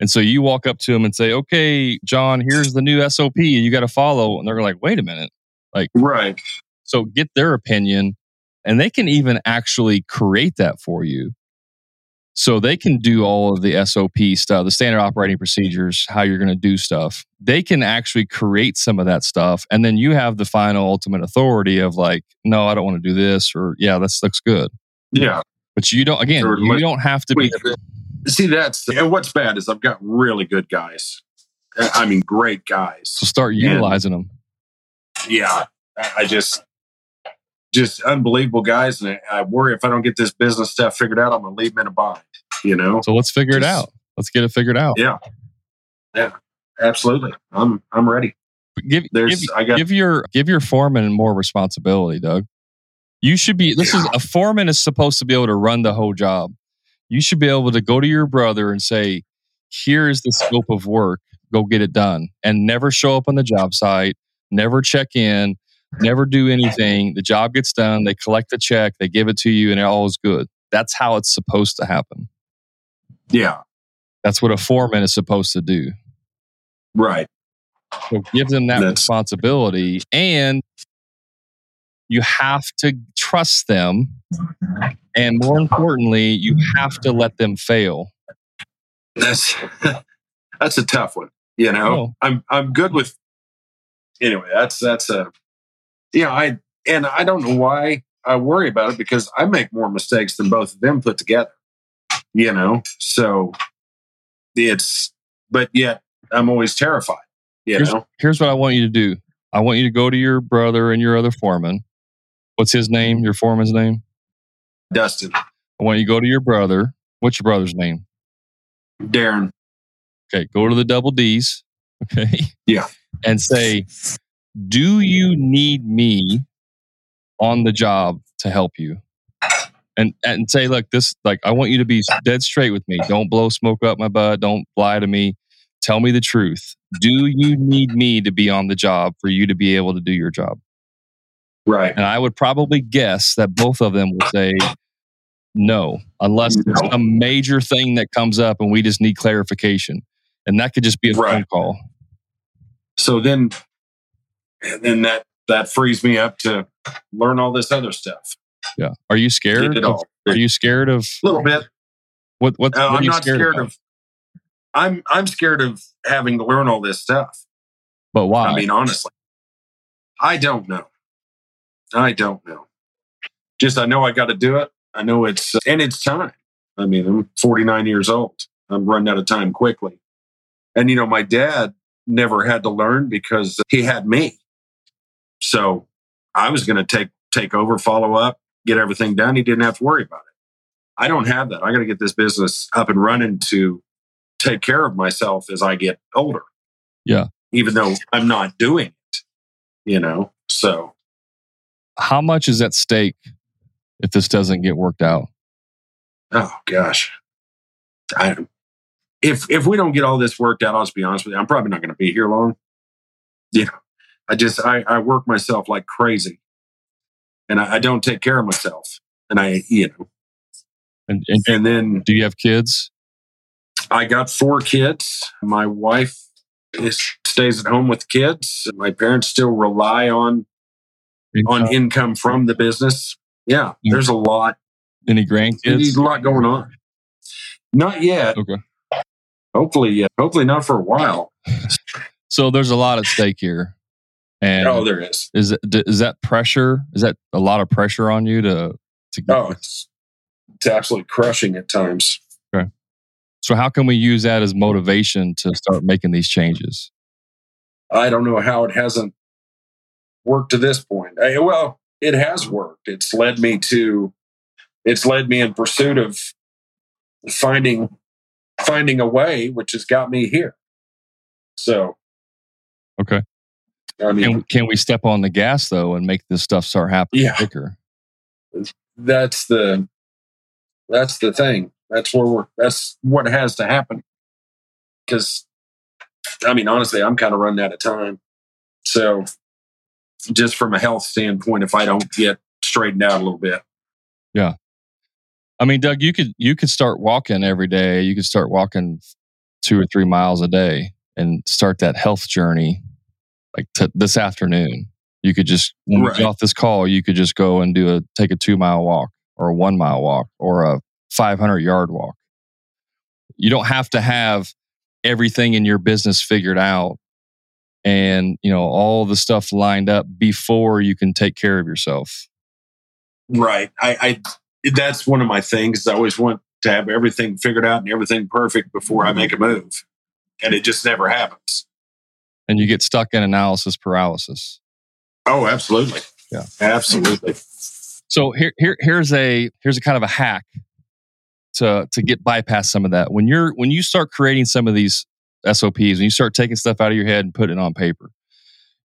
And so you walk up to them and say, okay, John, here's the new SOP you got to follow. And they're like, wait a minute. Like, right. So get their opinion, and they can even actually create that for you. So they can do all of the SOP stuff, the standard operating procedures, how you're going to do stuff. They can actually create some of that stuff. And then you have the final ultimate authority of like, no, I don't want to do this, or yeah, this looks good. Yeah. But you don't, again, you don't have to be. See, that's, and what's bad is I've got really good guys. Uh, I mean, great guys. So start And- utilizing them. yeah, I just, just unbelievable guys. And I, worry if I don't get this business stuff figured out, I'm going to leave them in a bind, you know? So let's figure it out. Let's get it figured out. Yeah. Yeah, absolutely. I'm, I'm ready. Give, There's, give, I got, give your give your foreman more responsibility, Doug. You should be this is a foreman is supposed to be able to run the whole job. You should be able to go to your brother and say, "Here's the scope of work. Go get it done." And never show up on the job site, never check in, never do anything. The job gets done, they collect the check, they give it to you and it all is good. That's how it's supposed to happen. yeah, That's what a foreman is supposed to do. right. So give them that That's- responsibility and you have to trust them. Mm-hmm. And more importantly, you have to let them fail. That's, *laughs* that's a tough one, you know? Oh. I'm, I'm good with, anyway, that's, that's a, you know, I, and I don't know why I worry about it because I make more mistakes than both of them put together, you know? So it's, but yet I'm always terrified, you Here's, know? here's what I want you to do I want you to go to your brother and your other foreman. What's his name? Your foreman's name? Dustin, I want you to go to your brother. What's your brother's name? Darren, Okay, go to the double D's. *laughs* Okay. Yeah. And say, do you need me on the job to help you? And and say, look, this like I want you to be dead straight with me. Don't blow smoke up my butt. Don't lie to me. Tell me the truth. Do you need me to be on the job for you to be able to do your job? Right. And I would probably guess that both of them will say no, unless there's a major thing that comes up and we just need clarification. And that could just be a phone call. So then, and then that, that frees me up to learn all this other stuff. Yeah. Are you scared? Of, all. are you scared of A little bit. what? What? Uh, what I'm you not scared, about? of. I'm I'm scared of having to learn all this stuff. But why? I mean, honestly, I don't know. I don't know. Just I know I got to do it. I know it's uh, and it's time. I mean, I'm 49 years old. I'm running out of time quickly. And you know, my dad never had to learn because he had me. So I was going to take take over, follow up, get everything done. He didn't have to worry about it. I don't have that. I got to get this business up and running to take care of myself as I get older. Yeah. Even though I'm not doing it, you know. So How much is at stake if this doesn't get worked out? Oh gosh, I, if if we don't get all this worked out, I'll just be honest with you. I'm probably not going to be here long. You know, I just I, I work myself like crazy, and I, I don't take care of myself. And I, you know, And, and And then do you have kids? I got four kids. My wife is, stays at home with kids. My parents still rely on on income from the business. Yeah, Yeah. there's a lot. Any grants? There's a lot going on. Not yet. Okay. Hopefully, yeah. Hopefully not for a while. *laughs* So there's a lot at stake here. And Oh, there is. is it is that pressure? Is that a lot of pressure on you to to get Oh, it's it's absolutely crushing at times. Okay. So how can we use that as motivation to start making these changes? I don't know how it hasn't worked to this point. I, well, it has worked. It's led me to, it's led me in pursuit of finding, finding a way, which has got me here. So, Okay. I mean, Can, can we step on the gas though and make this stuff start happening yeah, quicker? that's the, that's the thing. That's where we're, that's what has to happen. Cause I mean, honestly, I'm kind of running out of time. So just from a health standpoint, if I don't get straightened out a little bit, Yeah. I mean, Doug, you could you could start walking every day. You could start walking two or three miles a day and start that health journey like t- this afternoon. You could just when we get off this call, you could just go and do a take a two mile walk or a one mile walk or a five hundred yard walk. You don't have to have everything in your business figured out and you know all the stuff lined up before you can take care of yourself. Right. I, I that's one of my things. I always want to have everything figured out and everything perfect before I mm-hmm. make a move. And it just never happens. And you get stuck in analysis paralysis. Oh, absolutely. Yeah. Absolutely. So here, here, here's a here's a kind of a hack to to get bypass some of that. When you're when you start creating some of these SOPs, when you start taking stuff out of your head and putting it on paper,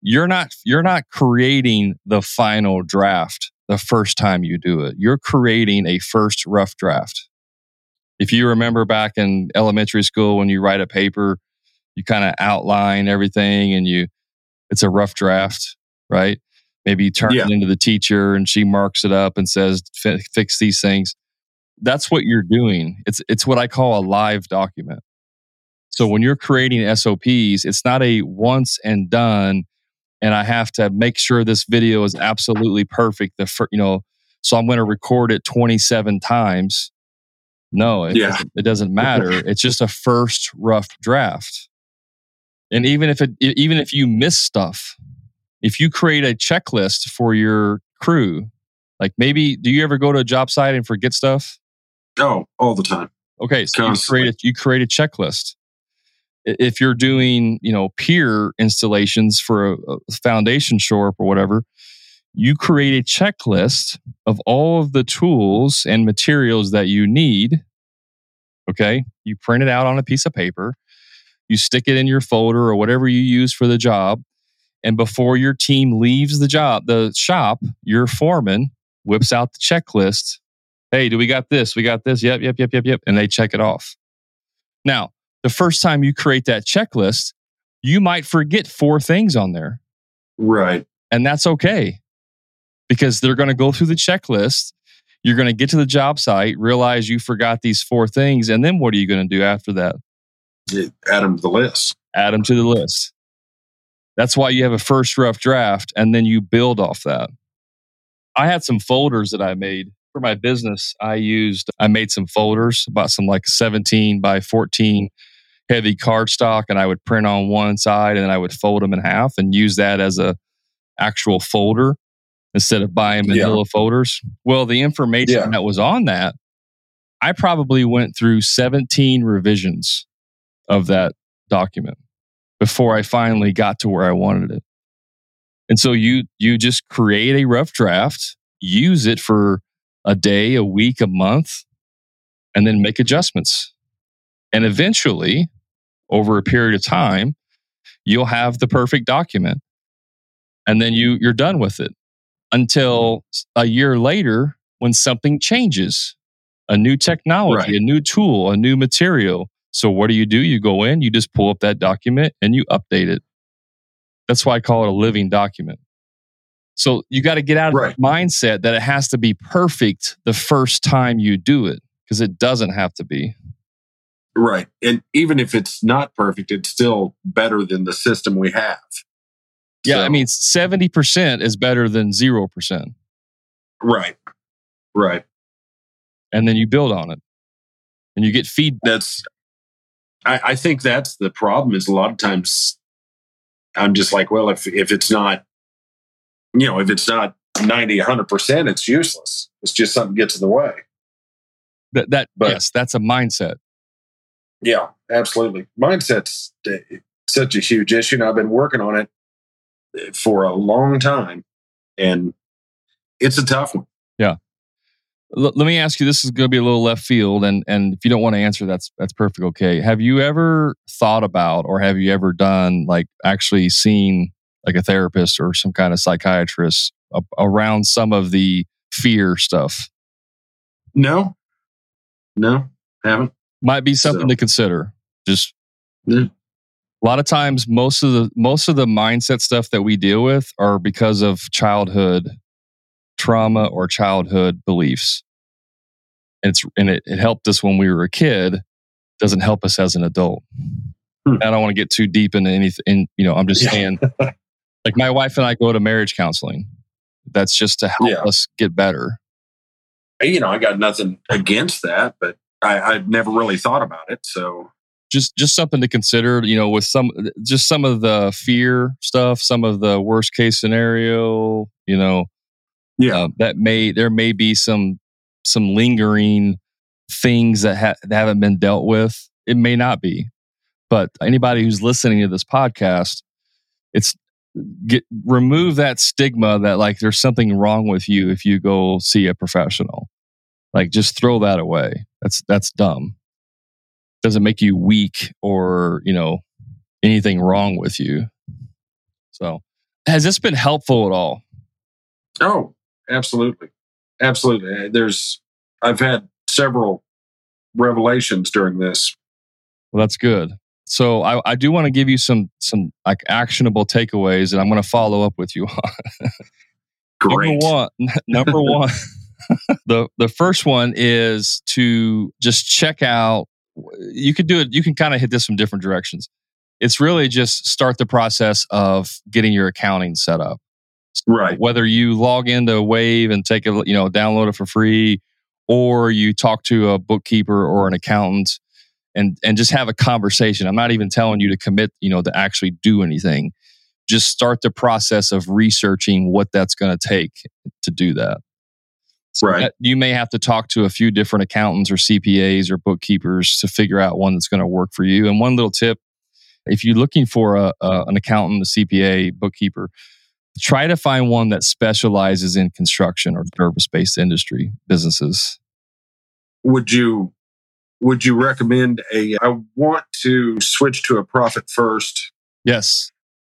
you're not you're not creating the final draft the first time you do it. You're creating a first rough draft. If you remember back in elementary school when you write a paper, you kind of outline everything and you it's a rough draft, right? Maybe you turn Yeah. it into the teacher and she marks it up and says fix these things. That's what you're doing. It's it's what I call a live document. So when you're creating SOPs, it's not a once and done and I have to make sure this video is absolutely perfect the fir- you know so I'm going to record it 27 times. No, it, Yeah. doesn't, it doesn't matter. *laughs* it's just a first rough draft. And even if it even if you miss stuff, if you create a checklist for your crew, like maybe do you ever go to a job site and forget stuff? Oh, all the time. Okay, so you create a, you create a checklist. If you're doing you know pier installations for a, a foundation shore or whatever, you create a checklist of all of the tools and materials that you need. Okay, you print it out on a piece of paper, you stick it in your folder or whatever you use for the job, and before your team leaves the job, the shop, your foreman whips out the checklist Hey, do we got this? We got this. Yep, yep, yep, yep, yep. And they check it off. Now, the first time you create that checklist, you might forget four things on there. Right. And that's okay because they're going to go through the checklist. You're going to get to the job site, realize you forgot these four things. And then what are you going to do after that? It- Add them to the list. Add them to the list. That's why you have a first rough draft and then you build off that. I had some folders that I made for my business. I used, I made some folders about some like 17 by 14 heavy cardstock and I would print on one side and then I would fold them in half and use that as a actual folder instead of buying Yeah. manila folders. Well, the information Yeah. that was on that, I probably went through 17 revisions of that document before I finally got to where I wanted it. And so you you just create a rough draft, use it for a day, a week, a month, and then make adjustments. And eventually, over a period of time, you'll have the perfect document. And then you you're done with it until a year later when something changes. A new technology, Right. a new tool, a new material. So what do you do? You go in, you just pull up that document and you update it. That's why I call it a living document. So you got to get out of Right. the mindset that it has to be perfect the first time you do it. because it doesn't have to be. Right. And even if it's not perfect, it's still better than the system we have. Yeah, I mean, 70% is better than 0%. right. Right. And then you build on it and you get feedback. That's, I, I think that's the problem is a lot of times I'm just like, well, if, if it's not, you know, if it's not 90, 100%, it's useless. It's just something gets in the way. That, that But- yes, that's a mindset. Yeah, absolutely. Mindset's such a huge issue. And I've been working on it uh, for a long time. And it's a tough one. L- let me ask you this is going to be a little left field and and if you don't want to answer that's that's perfect okay have you ever thought about or have you ever done like actually seen like a therapist or some kind of psychiatrist a- around some of the fear stuff No, no, haven't. Might be something So- to consider just Yeah. a lot of times most of the most of the mindset stuff that we deal with are because of childhood trauma or childhood beliefs and it's and it, it helped us when we were a kid doesn't help us as an adult Hmm. i don't want to get too deep into anything you know i'm just Yeah. saying *laughs* like my wife and i go to marriage counseling that's just to help Yeah. us get better You know, I got nothing against that, but I, I'd never really thought about it. So, just just something to consider you know with some just some of the fear stuff some of the worst case scenario you know. Yeah, uh, that may there may be some some lingering things that, ha- that haven't been dealt with. It may not be. But anybody who's listening to this podcast it's get remove that stigma that like there's something wrong with you if you go see a professional like just throw that away that's that's dumb doesn't make you weak or you know anything wrong with you so has this been helpful at all Oh, absolutely. Absolutely. Uh, There's, I've had several revelations during this. Well, that's good. So I, I do want to give you some some like actionable takeaways, and I'm going to follow up with you *laughs* on. Great. Number one, number *laughs* one, the the first one is to just check out. You could do it. You can kind of hit this from different directions. It's really just start the process of getting your accounting set up. Right. Whether you log into Wave and take a you know download it for free, or you talk to a bookkeeper or an accountant and and just have a conversation. I'm not even telling you to commit, you know, to actually do anything. Just start the process of researching what that's going to take to do that. So Right. you may have to talk to a few different accountants or CPAs or bookkeepers to figure out one that's going to work for you. And one little tip: if you're looking for a, a an accountant, a CPA, bookkeeper, try to find one that specializes in construction or service-based industry businesses. Would you, would you recommend a, I want to switch to a profit first Yes,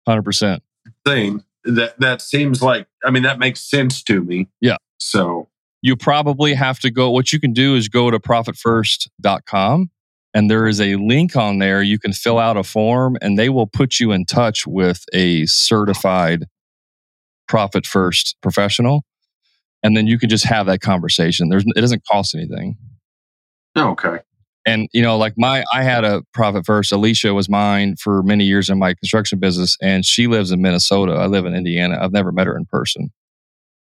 hundred percent. thing that, that seems like, I mean, that makes sense to me. Yeah. So, you probably have to go what you can do is go to profitfirst.com and there is a link on there. You can fill out a form and they will put you in touch with a certified profit first professional and then you can just have that conversation. There's it doesn't cost anything. Okay. and you know like my i had a profit first. Alicia was mine for many years in my construction business and she lives in minnesota. I live in indiana. I've never met her in person.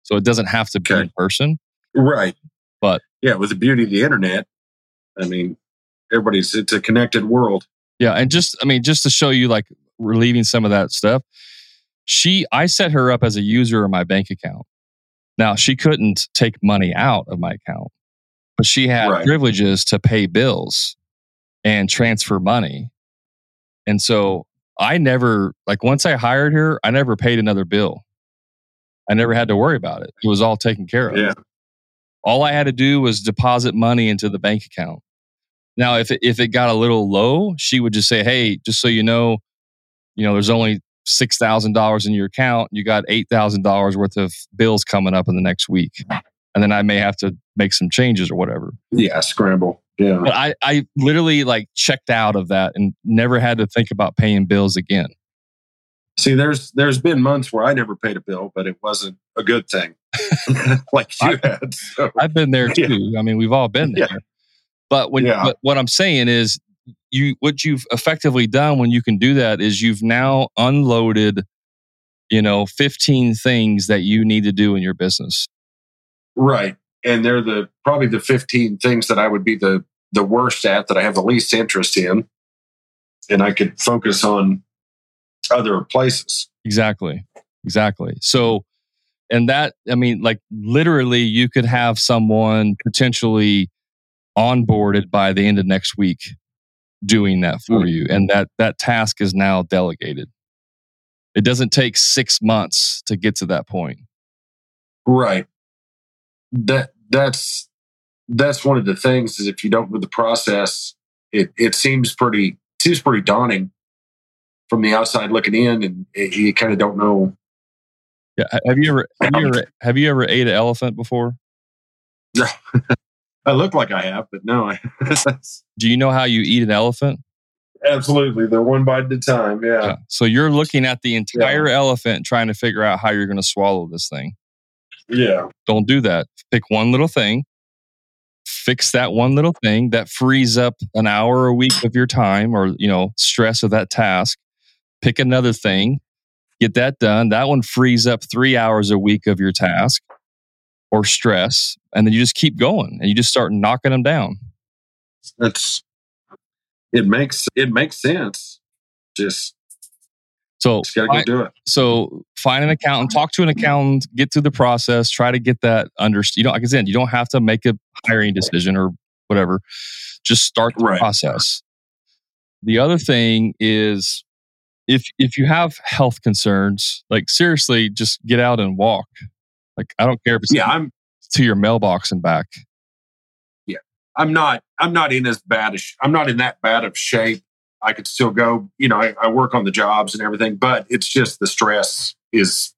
So it doesn't have to be Okay. in person Right. But- yeah, with the beauty of the internet, I mean, everybody's, it's a connected world. Yeah, and just I mean, just to show you like relieving some of that stuff, she I set her up as a user of my bank account. Now she couldn't take money out of my account, but she had Right. privileges to pay bills and transfer money. And so I never like once I hired her, I never paid another bill. I never had to worry about it. It was all taken care of. Yeah. All I had to do was deposit money into the bank account. Now, if it, if it got a little low, she would just say, "Hey, just so you know, you know, there's only six thousand dollars in your account. You got eight thousand dollars worth of bills coming up in the next week, and then I may have to make some changes or whatever." Yeah. Scramble. Yeah. But I, I literally like checked out of that and never had to think about paying bills again. See, there's there's been months where I never paid a bill, but it wasn't a good thing, *laughs* like you had. So, I've been there Yeah. too. I mean, we've all been there. Yeah. But when Yeah. but what I'm saying is you what you've effectively done when you can do that is you've now unloaded you know 15 things that you need to do in your business. Right. And they're the probably the 15 things that I would be the the worst at that I have the least interest in. And I could focus on other places. Exactly. Exactly. So, and that, I mean, like literally, you could have someone potentially onboarded by the end of next week doing that for Mm. you. And that, that task is now delegated. It doesn't take six months to get to that point. Right. That that's that's one of the things is if you don't know the process, it it seems pretty seems pretty daunting from the outside looking in, and it, you kind of don't know. Yeah. Have you ever, *laughs* have you ever, have you ever ate an elephant before? *laughs* I look like I have, but no, I, *laughs* Do you know how you eat an elephant? absolutely they're one bite at a time. Yeah. Yeah. So you're looking at the entire elephant trying to figure out how you're going to swallow this thing. Yeah. Don't do that. Pick one little thing, fix that one little thing that frees up an hour a week of your time or, you know, stress of that task. Pick another thing, get that done. That one frees up three hours a week of your task or stress. And then you just keep going and you just start knocking them down. That's it makes it makes sense. Just So, just gotta go do it. so find an accountant, talk to an accountant, get through the process, try to get that under. You don't, like I said, you don't have to make a hiring decision or whatever. Just start the Right. process. The other thing is, if if you have health concerns, like seriously, just get out and walk. Like I don't care if it's Yeah, I'm to your mailbox and back. Yeah. I'm not I'm not in as bad as I'm not in that bad of shape. I could still go, you know, I, I work on the jobs and everything, but it's just the stress is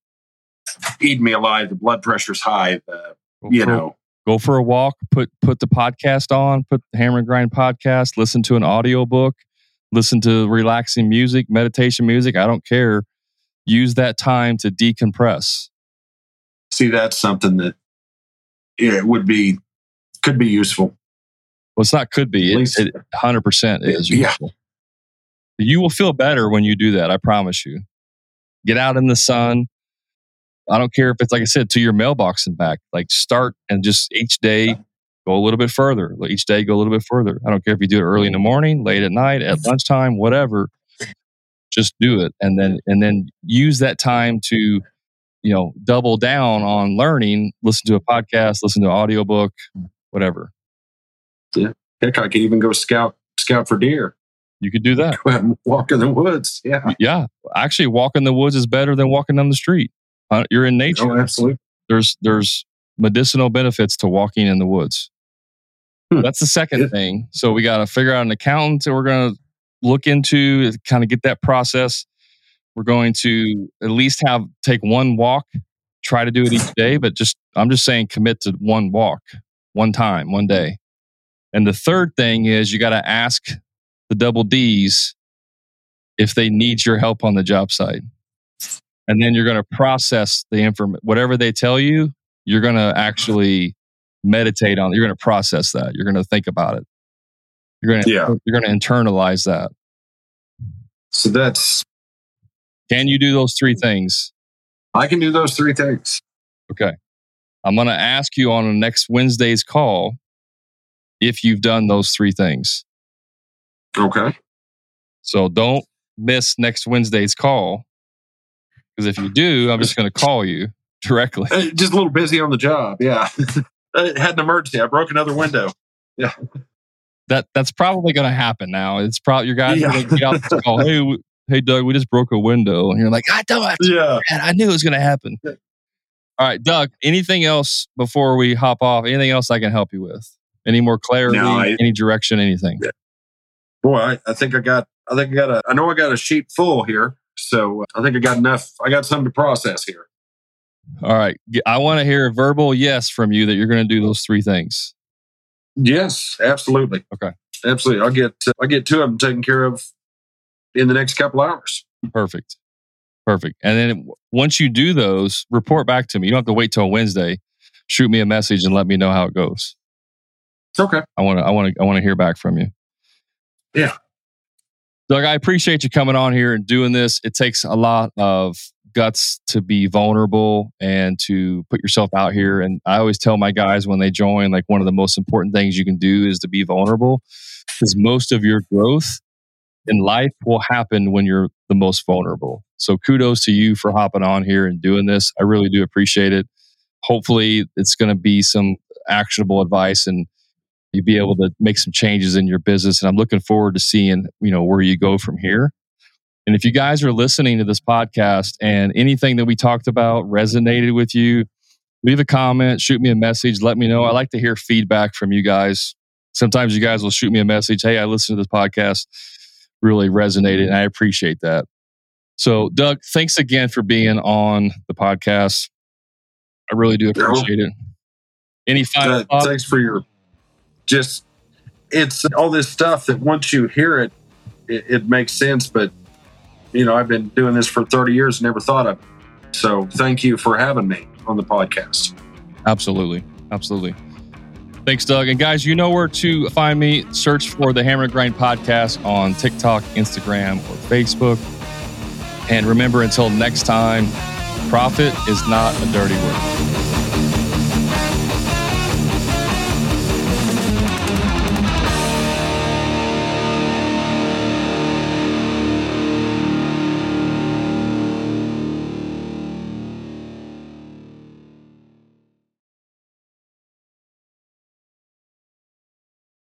eating me alive. The blood pressure's high. The, you know, go for a walk. Put put the podcast on. Put the Hammer and Grind podcast. Listen to an audiobook. Listen to relaxing music, meditation music. I don't care. Use that time to decompress. see that's something that yeah, it would be could be useful. Well, it's not could be. At It, least- it 100% is Yeah. useful. You will feel better when you do that. I promise you. Get out in the sun. I don't care if it's like I said to your mailbox and back. Like start and just each day go a little bit further. Each day go a little bit further. I don't care if you do it early in the morning, late at night, at *laughs* lunchtime, whatever. Just do it and then and then use that time to you know double down on learning, listen to a podcast, listen to an audiobook, whatever. Yeah, heck, I could even go scout scout for deer. You could do that. Go out and walk in the woods. Yeah. Yeah, actually, walking in the woods is better than walking down the street. Uh, you're in nature. Oh, absolutely. There's there's medicinal benefits to walking in the woods. Hmm. That's the second thing. So we got to figure out an accountant that we're going to look into, kind of get that process. We're going to at least have take one walk, try to do it each day, but just I'm just saying commit to one walk, one time, one day. And the third thing is you got to ask the double D's if they need your help on the job site. And then you're going to process the information, whatever they tell you, you're going to actually meditate on it. You're going to process that. You're going to think about it. You're going to, Yeah. you're going to internalize that. So that's Can you do those three things? I can do those three things. Okay. I'm going to ask you on the next Wednesday's call if you've done those three things. Okay. So don't miss next Wednesday's call. Because if you do, I'm just going to call you directly. *laughs* Just a little busy on the job. Yeah. *laughs* I had an emergency. I broke another window. Yeah. That that's probably going to happen now. It's probably your guys Yeah. get out call. Hey, hey, Doug, we just broke a window, and you're like, I don't. have to Yeah. I knew it was going to happen. Yeah. All right, Doug. Anything else before we hop off? Anything else I can help you with? Any more clarity? No, I- any direction? Anything? Boy, I, I think I got. I think I got a. I know I got a sheet full here. So uh, I think I got enough. I got something to process here. All right. I want to hear a verbal yes from you that you're going to do those three things. Yes, absolutely. Okay. Absolutely. I'll get. Uh, I'll get two of them taken care of in the next couple hours. Perfect. Perfect. And then once you do those, report back to me. You don't have to wait till Wednesday. Shoot me a message and let me know how it goes. It's okay. I want to I want to I want to hear back from you. Yeah. Doug, I appreciate you coming on here and doing this. It takes a lot of guts to be vulnerable and to put yourself out here. And I always tell my guys when they join, like one of the most important things you can do is to be vulnerable because most of your growth in life will happen when you're the most vulnerable. So kudos to you for hopping on here and doing this. I really do appreciate it. Hopefully, it's going to be some actionable advice and you be able to make some changes in your business. And I'm looking forward to seeing, you know, where you go from here. And if you guys are listening to this podcast and anything that we talked about resonated with you, leave a comment, shoot me a message, let me know. I like to hear feedback from you guys. Sometimes you guys will shoot me a message, hey, I listened to this podcast, really resonated, and I appreciate that. So, Doug, thanks again for being on the podcast. I really do appreciate it. Any final Uh, thoughts? thanks for your just. It's all this stuff that once you hear it, it, it makes sense. But you know, I've been doing this for 30 years, never thought of it. So thank you for having me on the podcast. Absolutely. Absolutely. Thanks, Doug. And guys, you know where to find me. Search for the Hammer and Grind podcast on TikTok, Instagram, or Facebook. And remember, until next time, profit is not a dirty word.